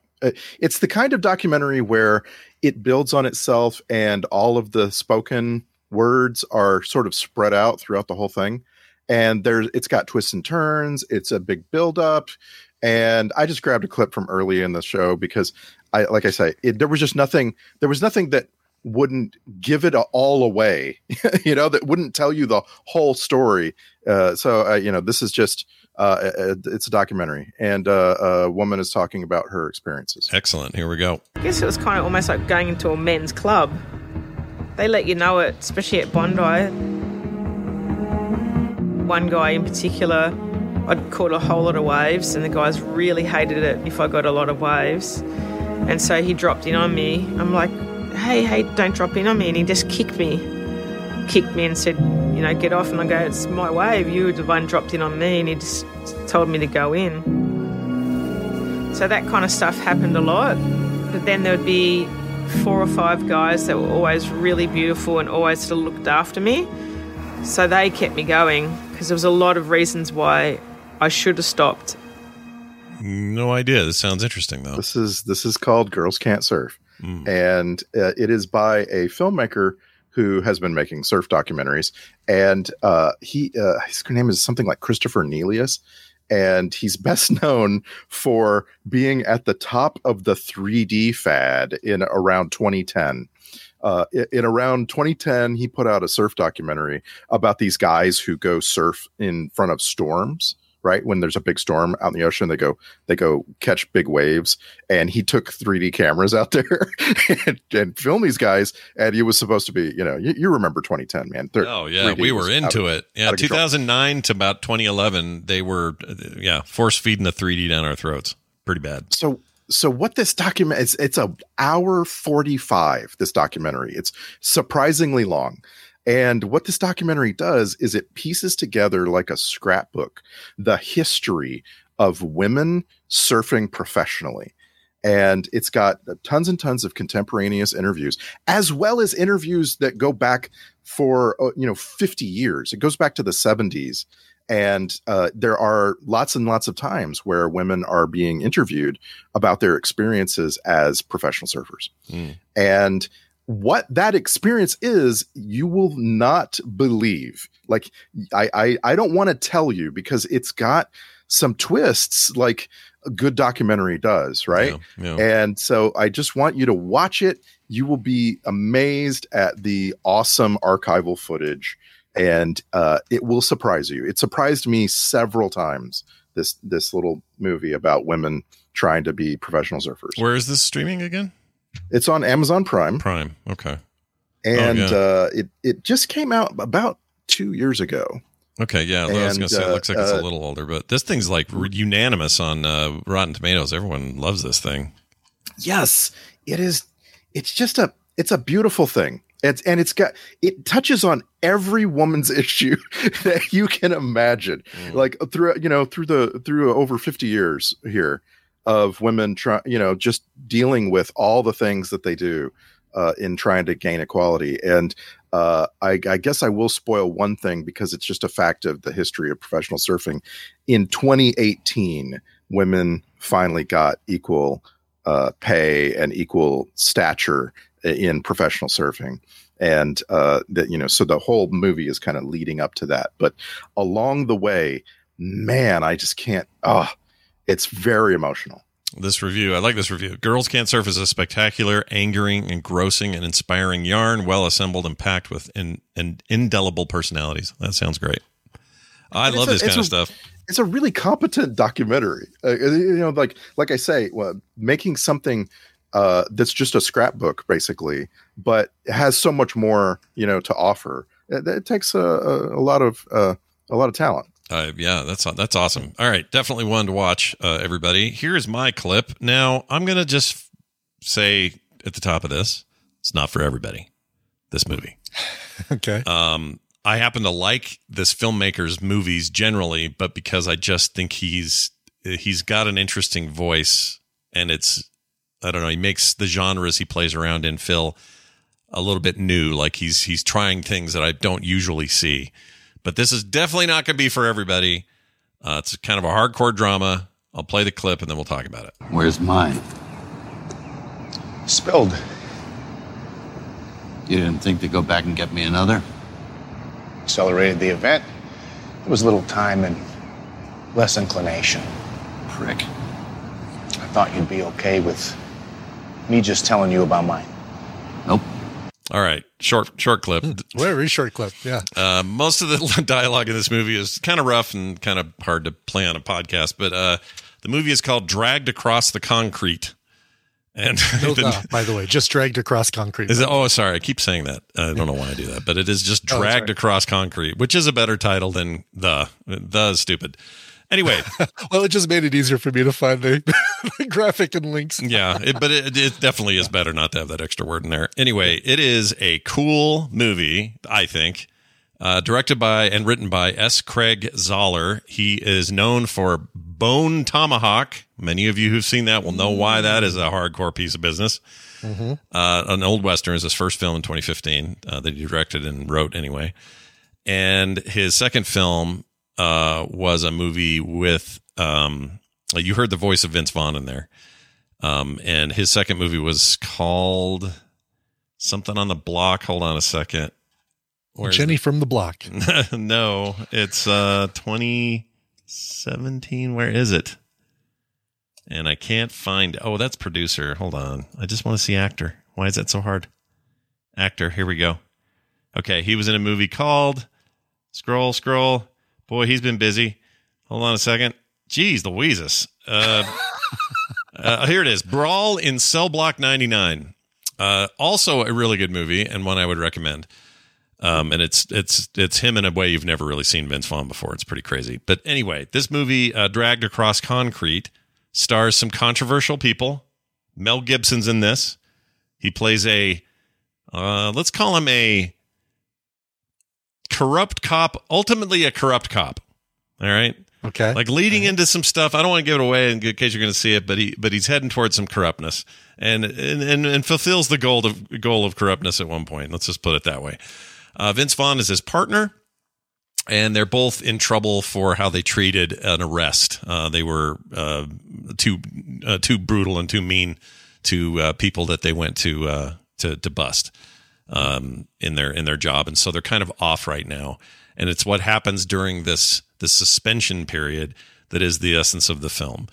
it's the kind of documentary where it builds on itself and all of the spoken words are sort of spread out throughout the whole thing. And there's it's got twists and turns it's a big build up and i just grabbed a clip from early in the show because i like i say it, there was just nothing there was nothing that wouldn't give it all away you know that wouldn't tell you the whole story. Uh, so uh, you know this is just uh, a- a- it's a documentary and uh, a woman is talking about her experiences Excellent. Here we go. I guess it was kind of almost like going into a men's club. They let you know it, especially at Bondi. One guy in particular, I'd caught a whole lot of waves, and the guys really hated it if I got a lot of waves. And so he dropped in on me. I'm like, hey, hey, don't drop in on me. And he just kicked me, kicked me and said, you know, get off. And I go, it's my wave. You were the one dropped in on me. And he just told me to go in. So that kind of stuff happened a lot. But then there would be four or five guys that were always really beautiful and always sort of looked after me. So they kept me going because there was a lot of reasons why I should have stopped. No idea. This sounds interesting though. this is this is called girls can't surf and uh, it is by a filmmaker who has been making surf documentaries. And uh, he uh, his name is something like christopher nelius. And he's best known for being at the top of the 3d fad in around 2010 uh, in around 2010 he put out a surf documentary about these guys who go surf in front of storms right when there's a big storm out in the ocean they go they go catch big waves and he took 3d cameras out there and, and filmed these guys and it was supposed to be you know you, you remember 2010 man Oh yeah, we were into of- it. Yeah, out of control. 2009 to about 2011, they were yeah force feeding the 3D down our throats. Pretty bad. so so what this document it's it's a hour 45 this documentary it's surprisingly long and what this documentary does is it pieces together like a scrapbook the history of women surfing professionally. And it's got tons and tons of contemporaneous interviews as well as interviews that go back for uh, you know 50 years. It goes back to the 70s and uh, there are lots and lots of times where women are being interviewed about their experiences as professional surfers. Mm. and what that experience is you will not believe. Like i i, I don't want to tell you because it's got some twists like a good documentary does right? Yeah, yeah. and so i just want you to watch it. You will be amazed at the awesome archival footage and uh, it will surprise you. It surprised me several times this this little movie about women trying to be professional surfers. Where is this streaming again? It's on amazon prime Prime. Okay. and Oh, yeah. uh, it it just came out about two years ago. Okay, yeah. I was And, gonna say it uh, looks like it's uh, a little older, but this thing's like unanimous on uh, Rotten Tomatoes. Everyone loves this thing. Yes, it is. It's just a it's a beautiful thing. It's and it's got it touches on every woman's issue that you can imagine. Like through you know through the through over fifty years here of women try you know just dealing with all the things that they do uh, in trying to gain equality. And uh, I, I guess I will spoil one thing because it's just a fact of the history of professional surfing. In 2018, women finally got equal uh, pay and equal stature in professional surfing. And uh, that you know, so the whole movie is kind of leading up to that. But along the way, man, I just can't. Oh, it's very emotional. This review, I like this review. Girls Can't Surf is a spectacular, angering, engrossing, and inspiring yarn, well assembled and packed with in, in, indelible personalities. That sounds great. I And love it's this a- kind of stuff. It's a really competent documentary. Uh, you know, like like I say, well, making something uh, that's just a scrapbook, basically, but it has so much more, you know, to offer. It, it takes a, a, a lot of uh, a lot of talent. Uh, yeah, that's that's awesome. All right, definitely one to watch, uh, everybody. Here's my clip. Now, I'm gonna just say at the top of this, it's not for everybody. This movie. Okay. Um, I happen to like this filmmaker's movies generally, but because I just think he's he's got an interesting voice, and it's I don't know. He makes the genres he plays around in feel a little bit new. Like he's he's trying things that I don't usually see. But this is definitely not going to be for everybody. Uh, it's kind of a hardcore drama. I'll play the clip and then we'll talk about it. Where's mine? Spilled. You didn't think to go back and get me another? Accelerated the event. There was little time and less inclination. Prick. I thought you'd be okay with me just telling you about mine. Nope. All right, short short clip. Very short clip. Yeah. Uh, most of the dialogue in this movie is kind of rough and kind of hard to play on a podcast, but uh, the movie is called "Dragged Across the Concrete." And No, the- uh, by the way, just dragged across concrete. is it, oh, sorry, I keep saying that. I don't know why I do that, but it is just Oh, "Dragged right. Across Concrete," which is a better title than the the stupid. Anyway, well, it just made it easier for me to find the, the graphic and links. yeah, it, but it, it definitely is better not to have that extra word in there. Anyway, it is a cool movie, I think. Uh, directed by and written by S. Craig Zahler. He is known for Bone Tomahawk. Many of you who've seen that will know why that is a hardcore piece of business. Mhm. Uh, an old western is his first film in 2015 uh, that he directed and wrote anyway. And his second film uh, was a movie with um, you heard the voice of Vince Vaughn in there. Um, and his second movie was called something on the block. Hold on a second. Where's Jenny from the block. no, it's uh 2017. Where is it? And I can't find. Oh, that's producer. Hold on. I just want to see actor. Why is that so hard? Actor. Here we go. Okay, he was in a movie called Scroll Scroll. Boy, he's been busy. Hold on a second. Jeez, Louises. Uh, uh, here it is. Brawl in Cell Block 99. Uh, also a really good movie and one I would recommend. Um, and it's it's it's him in a way you've never really seen Vince Vaughn before. It's pretty crazy. But anyway, this movie, uh, Dragged Across Concrete, stars some controversial people. Mel Gibson's in this. He plays a, uh, let's call him a corrupt cop, ultimately a corrupt cop. All right. Okay. Like leading into some stuff. I don't want to give it away in case you're going to see it, but he but he's heading towards some corruptness and and and, and fulfills the goal of goal of corruptness at one point. Let's just put it that way. Uh, Vince Vaughn is his partner, and they're both in trouble for how they treated an arrest. Uh, they were uh, too uh, too brutal and too mean to uh, people that they went to uh, to to bust um, in their in their job, and so they're kind of off right now. And it's what happens during this this suspension period that is the essence of the film.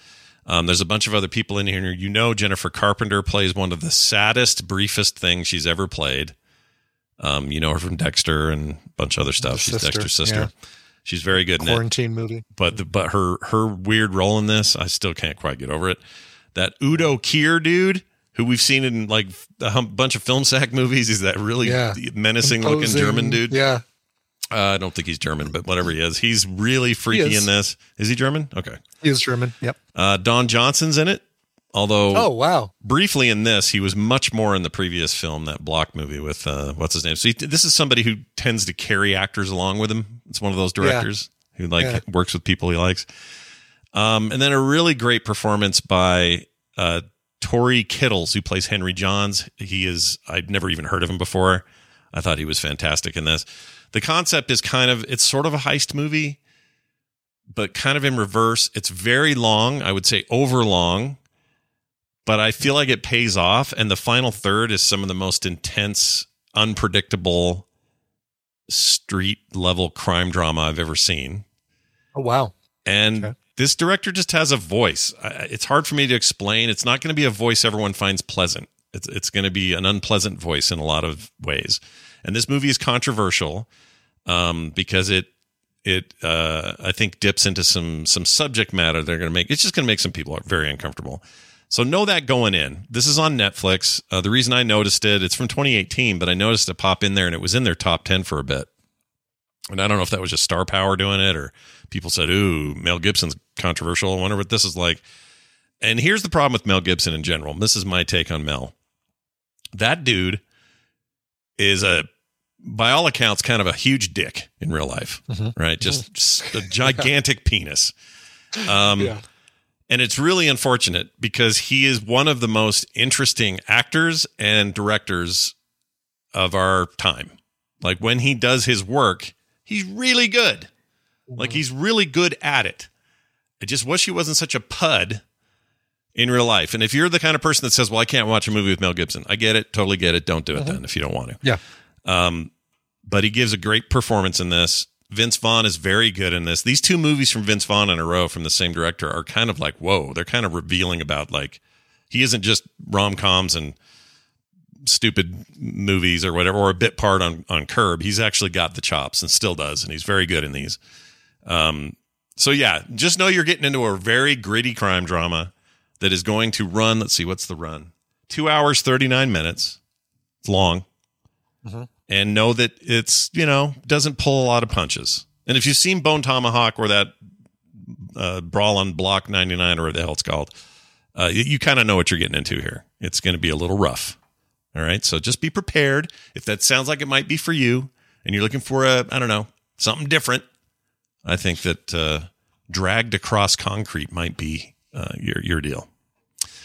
Um, there's a bunch of other people in here. You know, Jennifer Carpenter plays one of the saddest, briefest things she's ever played. Um, you know her from Dexter and a bunch of other stuff. The She's sister, Dexter's sister. yeah. She's very good. Quarantine movie. But the, but her her weird role in this, I still can't quite get over it. That Udo Kier dude, who we've seen in like a bunch of film sack movies, is that really Yeah. menacing looking German dude. Yeah. Uh, I don't think he's German, but whatever he is, he's really freaky is. in this. Is he German? Okay. He is German. Yep. Uh, Don Johnson's in it, although Oh wow. briefly in this, he was much more in the previous film, that Block movie with uh, what's his name. So he, this is somebody who tends to carry actors along with him. It's one of those directors who like Yeah. works with people he likes. Um, and then a really great performance by uh, Tory Kittles, who plays Henry Johns. He is I'd never even heard of him before. I thought he was fantastic in this. The concept is kind of it's sort of a heist movie, but kind of in reverse. It's very long. I would say overlong, but I feel like it pays off. And the final third is some of the most intense, unpredictable street level crime drama I've ever seen. Oh wow. And this director just has a voice. It's hard for me to explain. It's not going to be a voice everyone finds pleasant. It's it's going to be an unpleasant voice in a lot of ways. And this movie is controversial um, because it it uh, I think dips into some some subject matter. They're going to make it's just going to make some people very uncomfortable. So know that going in. This is on Netflix. Uh, the reason I noticed it, it's from 2018, but I noticed it pop in there and it was in their top 10 for a bit. And I don't know if that was just star power doing it or people said, ooh, Mel Gibson's controversial. I wonder what this is like. And here's the problem with Mel Gibson in general. This is my take on Mel. That dude is a, by all accounts, kind of a huge dick in real life, right? Just, just a gigantic penis. Um, Yeah. and it's really unfortunate because he is one of the most interesting actors and directors of our time. Like when he does his work, he's really good. Like he's really good at it. I just wish he wasn't such a pud in real life. And if you're the kind of person that says, "Well, I can't watch a movie with Mel Gibson," I get it, totally get it. Don't do it then if you don't want to. Yeah. Um, but he gives a great performance in this. Vince Vaughn is very good in this. These two movies from Vince Vaughn in a row from the same director are kind of like, whoa, they're kind of revealing about like he isn't just rom coms and stupid movies or whatever, or a bit part on on Curb. He's actually got the chops and still does, and he's very good in these. Um, so yeah, just know you're getting into a very gritty crime drama that is going to run. Let's see, what's the run? Two hours thirty nine minutes. It's long and know that it's you know doesn't pull a lot of punches. And if you've seen Bone Tomahawk or that uh, Brawl on Block 99 or whatever the hell it's called, uh, you, you kind of know what you're getting into here. It's going to be a little rough. All right, so just be prepared. If that sounds like it might be for you, and you're looking for a I don't know something different, I think that uh, dragged across concrete might be uh, your your deal.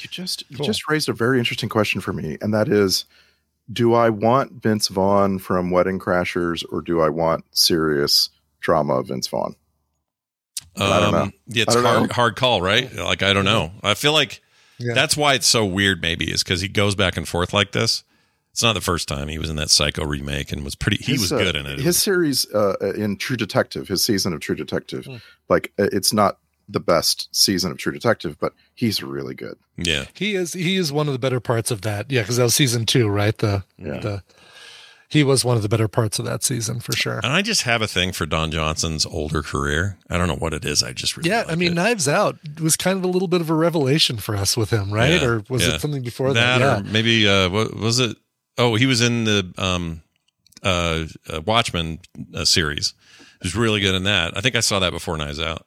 You just you just raised a very interesting question for me, and that is, do I want Vince Vaughn from Wedding Crashers, or do I want serious drama of Vince Vaughn? I don't know. Um, Yeah, it's I don't hard, know. hard call, right? Like I don't know. I feel like Yeah. that's why it's so weird. Maybe is because he goes back and forth like this. It's not the first time he was in that Psycho remake and was pretty. He His, was uh, good in it. His series uh, in True Detective, his season of True Detective, Hmm. like uh, it's not the best season of True Detective, but he's really good. yeah, He is he is one of the better parts of that. Yeah, because that was season two, right? The Yeah. the he was one of the better parts of that season for sure. and I just have a thing for Don Johnson's older career. I don't know what it is. I just really yeah, I mean, it. Knives Out was kind of a little bit of a revelation for us with him, right? Yeah, or was yeah. it something before that? that, or yeah. maybe uh, what was it? Oh, he was in the um, uh, uh, Watchmen uh, series. He was really good in that. I think I saw that before Knives Out.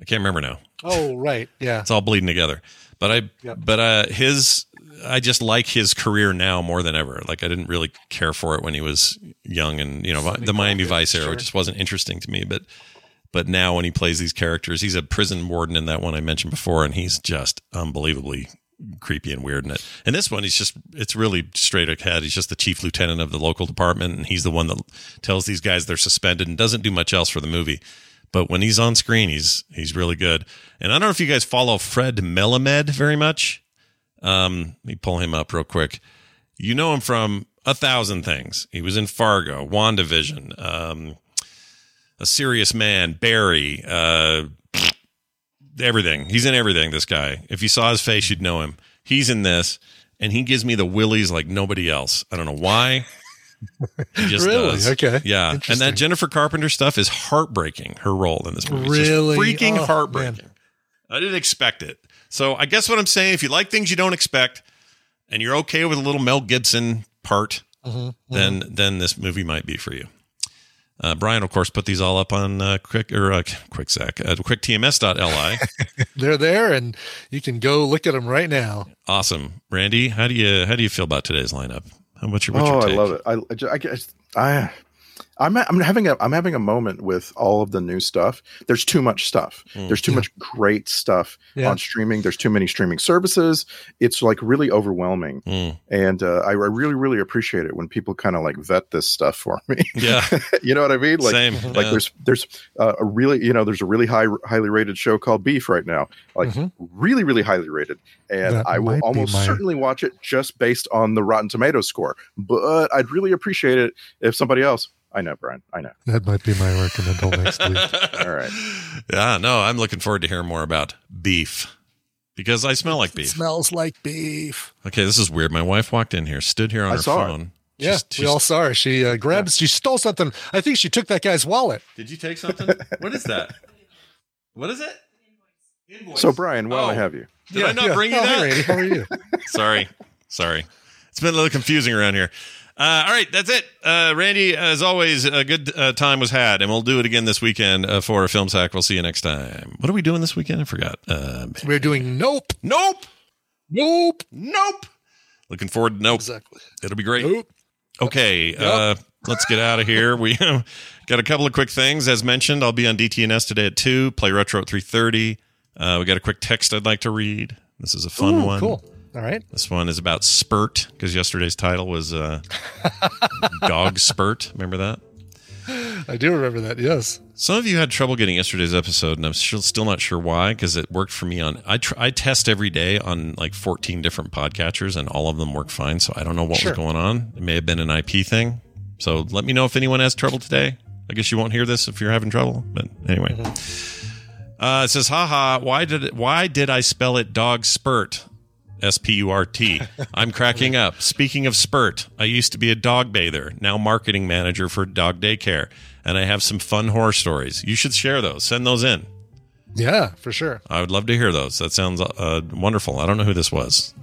I can't remember now. Oh, right. Yeah. It's all bleeding together. But I, Yep. but uh, his, I just like his career now more than ever. Like I didn't really care for it when he was young, and you know the Miami Vice era sure. just wasn't interesting to me. But, but now when he plays these characters, he's a prison warden in that one I mentioned before, and he's just unbelievably creepy and weird in it. And this one, he's just, it's really straight ahead. He's just the chief lieutenant of the local department, and he's the one that tells these guys they're suspended and doesn't do much else for the movie. But when he's on screen, he's he's really good. And I don't know if you guys follow Fred Melamed very much. Um, let me pull him up real quick. You know him from a thousand things. He was in Fargo, WandaVision, um, A Serious Man, Barry, uh, everything. He's in everything. This guy. If you saw his face, you'd know him. He's in this, and he gives me the willies like nobody else. I don't know why. He just Really? does. Okay. Yeah. And that Jennifer Carpenter stuff is heartbreaking. Her role in this movie. Really? freaking Oh, heartbreaking. I didn't expect it. So I guess what I'm saying, if you like things you don't expect, and you're okay with a little Mel Gibson part, Mhm, then then this movie might be for you. Uh, Brian, of course, put these all up on uh, quick or uh, quick sack uh, quicktms.li. They're there, and you can go look at them right now. awesome, Randy. How do you how do you feel about today's lineup? How what's your what's oh, your I love it. I, I, I guess I, I'm, I'm having a, I'm having a moment with all of the new stuff. There's too much stuff. Mm. There's too much great stuff Yeah. on streaming. There's too many streaming services. It's like really overwhelming. Mm. And uh, I, I really, really appreciate it when people kind of like vet this stuff for me. Yeah. you know what I mean? Like, Same, like yeah. there's, there's uh, a really, you know, there's a really high, highly rated show called Beef right now. Like Mhm. really, really highly rated. And That I will almost my- certainly watch it just based on the Rotten Tomatoes score. But I'd really appreciate it if somebody else. I know, Brian. I know. That might be my work until next week. All right. Yeah, no, I'm looking forward to hearing more about beef because I smell like beef. Smells like beef. Okay, this is weird. My wife walked in here, stood here on I her saw it. phone. Yeah, she's, we all saw her. She uh, grabbed. She stole something. I think she took that guy's wallet. Did you take something? what is that? What is it? Invoice. So, Brian, while I Oh. have you, Did I not bring you oh, that? Hey, Randy, how are you? sorry, sorry. It's been a little confusing around here. Uh, all right, that's it. Uh, Randy, as always, a good uh, time was had, and we'll do it again this weekend uh, for a film sack. We'll see you next time. What are we doing this weekend? I forgot. Uh, We're doing nope, nope, nope, nope. Looking forward to nope. Exactly. It'll be great. Nope. Okay, uh, let's get out of here. We got a couple of quick things. As mentioned, I'll be on DTNS today at 2, play retro at 3.30. Uh, we got a quick text I'd like to read. This is a fun Ooh, one. Cool. All right. This one is about Spurt, because yesterday's title was uh, Dog Spurt. Remember that? I do remember that. Yes. Some of you had trouble getting yesterday's episode, and I'm still still not sure why. Because it worked for me on I tr- I test every day on like 14 different podcatchers, and all of them work fine. So I don't know what Sure. was going on. It may have been an IP thing. So let me know if anyone has trouble today. I guess you won't hear this if you're having trouble. But anyway, uh, it says, "Haha, why did it, why did I spell it dog spurt?" S P U R T. I'm cracking up. Speaking of spurt, I used to be a dog bather, now marketing manager for dog daycare, and I have some fun horror stories. You should share those. Send those in. Yeah, for sure. I would love to hear those. That sounds uh, wonderful. I don't know who this was.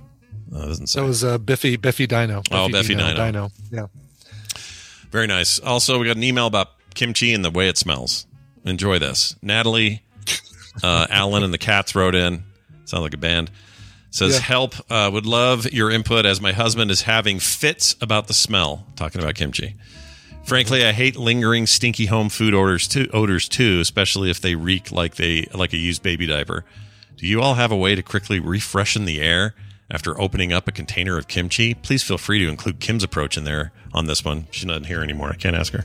Uh, it doesn't say. That was uh, Biffy Biffy Dino. Oh, Biffy Dino. Dino. Yeah. Very nice. Also, we got an email about kimchi and the way it smells. Enjoy this. Natalie, uh, Alan, and the cats wrote in. Sounds like a band. Says, Yeah. help. Uh, would love your input as my husband is having fits about the smell. Talking about kimchi. Frankly, I hate lingering stinky home food odors too, odors too, especially if they reek like they like a used baby diaper. Do you all have a way to quickly refreshen the air after opening up a container of kimchi? Please feel free to include Kim's approach in there on this one. She's not here anymore. I can't ask her.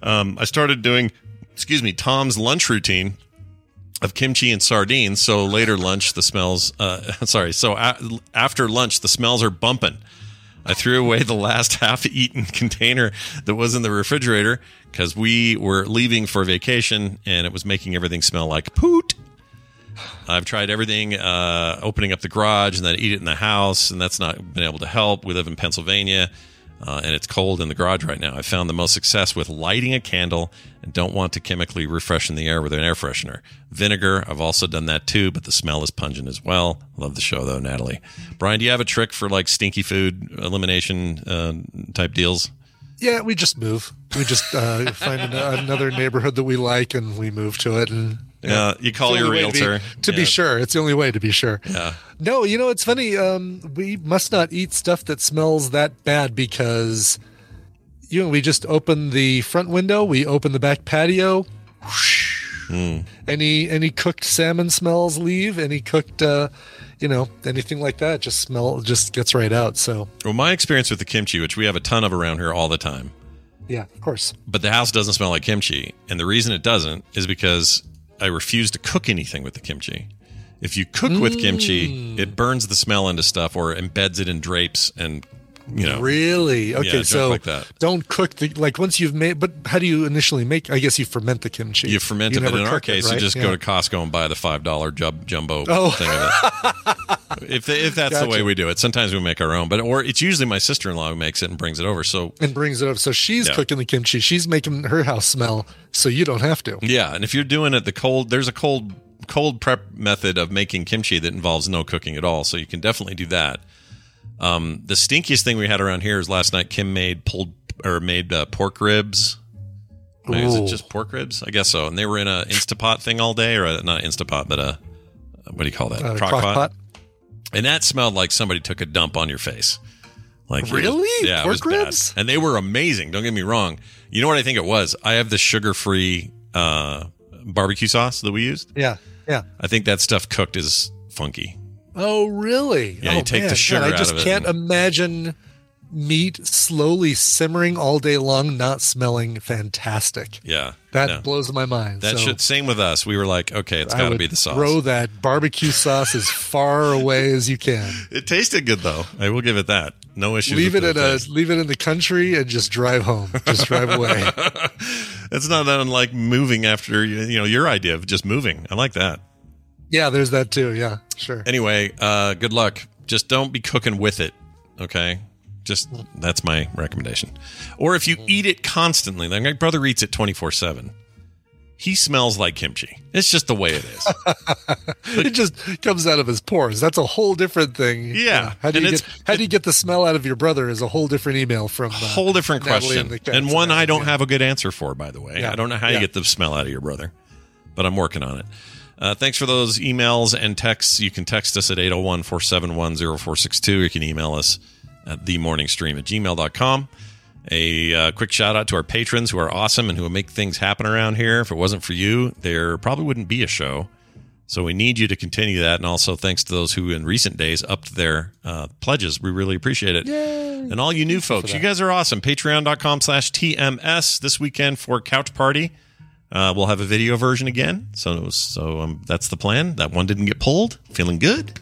Um, I started doing, excuse me, Tom's lunch routine of kimchi and sardines. So later lunch, the smells. Uh, sorry. So a- after lunch, the smells are bumping. I threw away the last half-eaten container that was in the refrigerator because we were leaving for vacation and it was making everything smell like poot. I've tried everything, uh, opening up the garage and then eat it in the house, and that's not been able to help. We live in Pennsylvania, uh, and it's cold in the garage right now. I found the most success with lighting a candle and don't want to chemically refreshen the air with an air freshener. Vinegar, I've also done that too, but the smell is pungent as well. Love the show though, Natalie. Brian, do you have a trick for like stinky food elimination uh, type deals? Yeah, we just move. We just uh, find an, another neighborhood that we like, and we move to it, and Yeah, you call your way to be- realtor to be, sure. It's the only way to be sure. Yeah. No, you know it's funny. Um, we must not eat stuff that smells that bad because you know we just open the front window, we open the back patio. Hmm. Any any cooked salmon smells leave. Any cooked, uh, you know, anything like that just smell just gets right out. So Well, my experience with the kimchi, which we have a ton of around here all the time, yeah, of course. but the house doesn't smell like kimchi. And the reason it doesn't is because I refuse to cook anything with the kimchi. If you cook with kimchi, Mm. it burns the smell into stuff or embeds it in drapes and, you know. Really? Okay, junk so like don't cook the like once you've made. But how do you initially make? I guess you ferment the kimchi. You ferment it, but never in our cook it, case, right? you just Yeah. go to Costco and buy the five dollar jub, jumbo Oh. thing of it. if if that's the way we do it, sometimes we make our own, but or it's usually my sister in law who makes it and brings it over. So and brings it up. So she's Yeah. cooking the kimchi. She's making her house smell, so you don't have to. yeah, and if you're doing it the cold, there's a cold cold prep method of making kimchi that involves no cooking at all. So you can definitely do that. Um, the stinkiest thing we had around here is last night. Kim made pulled or made uh, pork ribs. Is it just pork ribs? I guess so. And they were in a Instapot thing all day, or a, not Instapot, but a what do you call that? Uh, Crock crock pot? pot? And that smelled like somebody took a dump on your face. Like it was- Really? yeah, Pork ribs? bad. And they were amazing. Don't get me wrong. You know what I think it was? I have the sugar-free uh, barbecue sauce that we used. Yeah, yeah. I think that stuff cooked is funky. Oh, really? Yeah, oh, you take the sugar God, I out just of it can't and- imagine meat slowly simmering all day long, not smelling fantastic. Yeah, That no. blows my mind. That so should same with us. We were like, okay, it's got to be the sauce. Throw that barbecue sauce as far away as you can. It tasted good though. I will give it that. No issues. leave it the a leave it in the country and just drive home. Just drive away. It's not that unlike moving after you know your idea of just moving. I like that. Yeah, there's that too. Yeah, sure. Anyway, uh, good luck. Just don't be cooking with it. Okay. Just that's my recommendation. Or if you eat it constantly, like my brother eats it twenty four seven. He smells like kimchi. It's just the way it is. it just comes out of his pores. That's a whole different thing. Yeah, How do and you get how do you get the smell out of your brother is a whole different email from uh, whole different Natalie question, and and one I don't have a good answer for. By the way, Yeah. I don't know how you get the smell out of your brother, but I'm working on it. Uh, thanks for those emails and texts. You can text us at 801 471 0462. You can email us at themorningstream at gmail.com. A uh, quick shout out to our patrons who are awesome and who make things happen around here. If it wasn't for you, there probably wouldn't be a show. So we need you to continue that. And also thanks to those who in recent days upped their uh, pledges. We really appreciate it. And all you new folks, you guys are awesome. Patreon.com slash TMS this weekend for Couch Party. Uh, we'll have a video version again. So so um, that's the plan. That one didn't get pulled. Feeling good.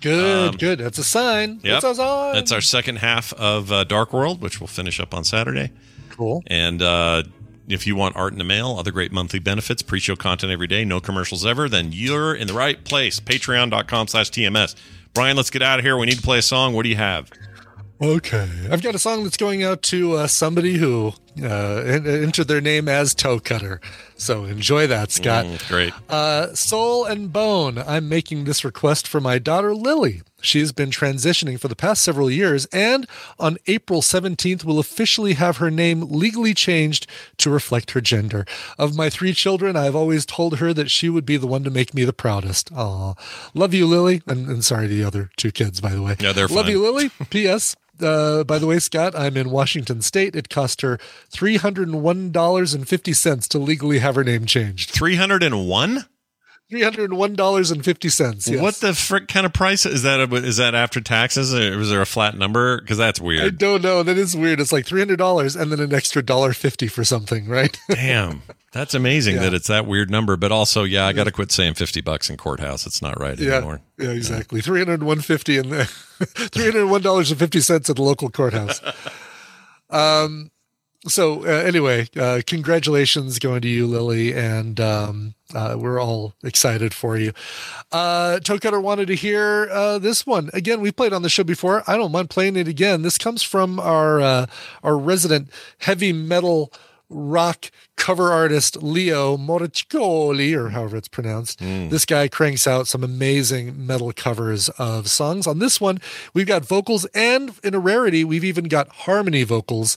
Good, Um, good. That's a sign. Yep. That's a sign. That's our second half of uh, Dark World, which we'll finish up on Saturday. Cool. And uh, if you want art in the mail, other great monthly benefits, pre-show content every day, no commercials ever, then you're in the right place. Patreon.com slash TMS. Brian, let's get out of here. We need to play a song. What do you have? Okay. I've got a song that's going out to uh, somebody who uh, en- entered their name as Toe Cutter. So enjoy that, Scott. Mm, great. Uh, Soul and Bone. I'm making this request for my daughter Lily. She's been transitioning for the past several years, and on April 17th will officially have her name legally changed to reflect her gender. Of my three children, I've always told her that she would be the one to make me the proudest. Aw. Love you, Lily. And, and sorry to the other two kids, by the way. Yeah, they're Love fine. you, Lily. P.S. Uh, by the way, Scott, I'm in Washington State. It cost her three hundred and one dollars and fifty cents to legally have her name changed. 301? Three hundred and one dollars and fifty. Yes. What the frick kind of price is that? Is that after taxes? Or is there a flat number? Because that's weird. I don't know. That is weird. It's like three hundred dollars and then an extra dollar fifty for something, right? Damn, that's amazing Yeah. that it's that weird number. But also, yeah, I got to quit saying fifty bucks in courthouse. It's not right yeah, anymore. yeah, exactly. Three hundred one fifty and three hundred one dollars and fifty cents at the local courthouse. Um. So uh, anyway, uh, congratulations going to you, Lily, and um, uh, we're all excited for you. Uh, Toe Cutter wanted to hear uh, this one again. We played on the show before. I don't mind playing it again. This comes from our uh, our resident heavy metal rock cover artist Leo Moracchioli, or however it's pronounced. This guy cranks out some amazing metal covers of songs. On this one, we've got vocals, and in a rarity, we've even got harmony vocals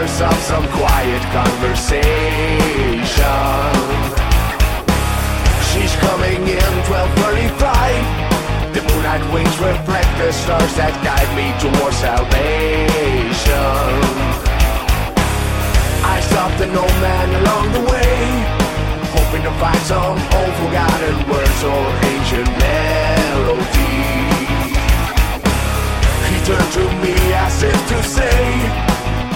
of some quiet conversation. She's coming in 12:35. The moonlight wings reflect the stars that guide me towards salvation. I stopped an old man along the way, hoping to find some old forgotten words or ancient melody. He turned to me as if to say,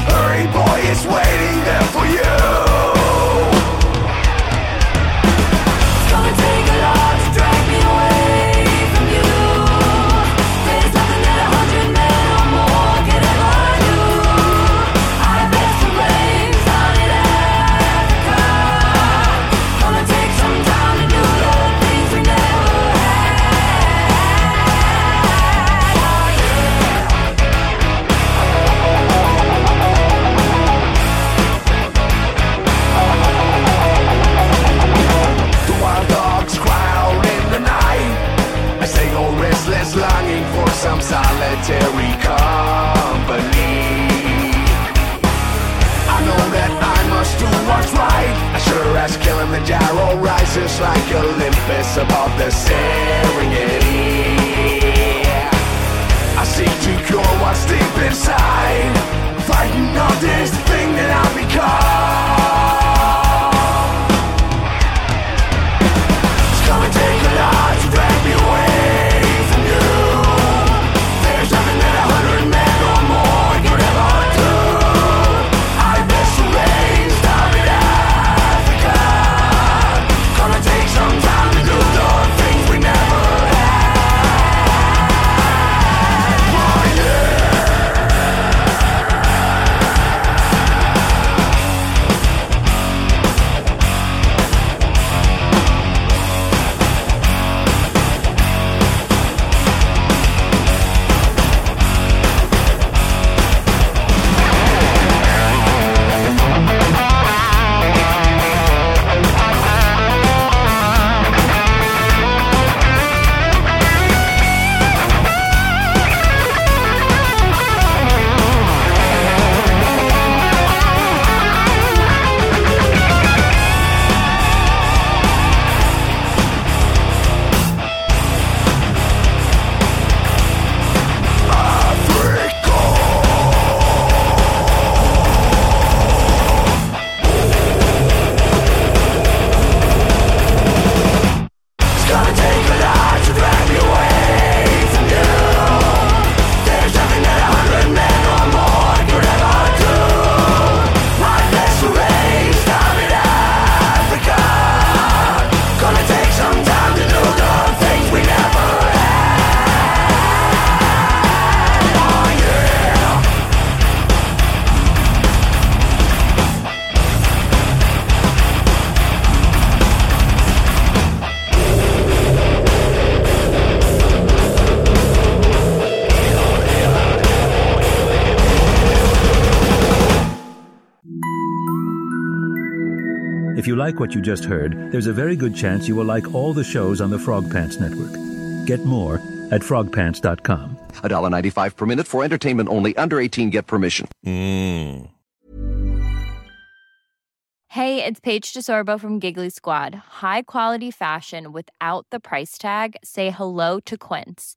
Hurry, boy, it's waiting there for you. Rises like Olympus above the Serengeti. I seek to cure what's deep inside, what you just heard, there's a very good chance you will like all the shows on the Frog Pants Network. Get more at frogpants.com. $1.95 per minute for entertainment only. Under 18 get permission. Mm. Hey, it's Paige DeSorbo from Giggly Squad. High quality fashion without the price tag. Say hello to Quince.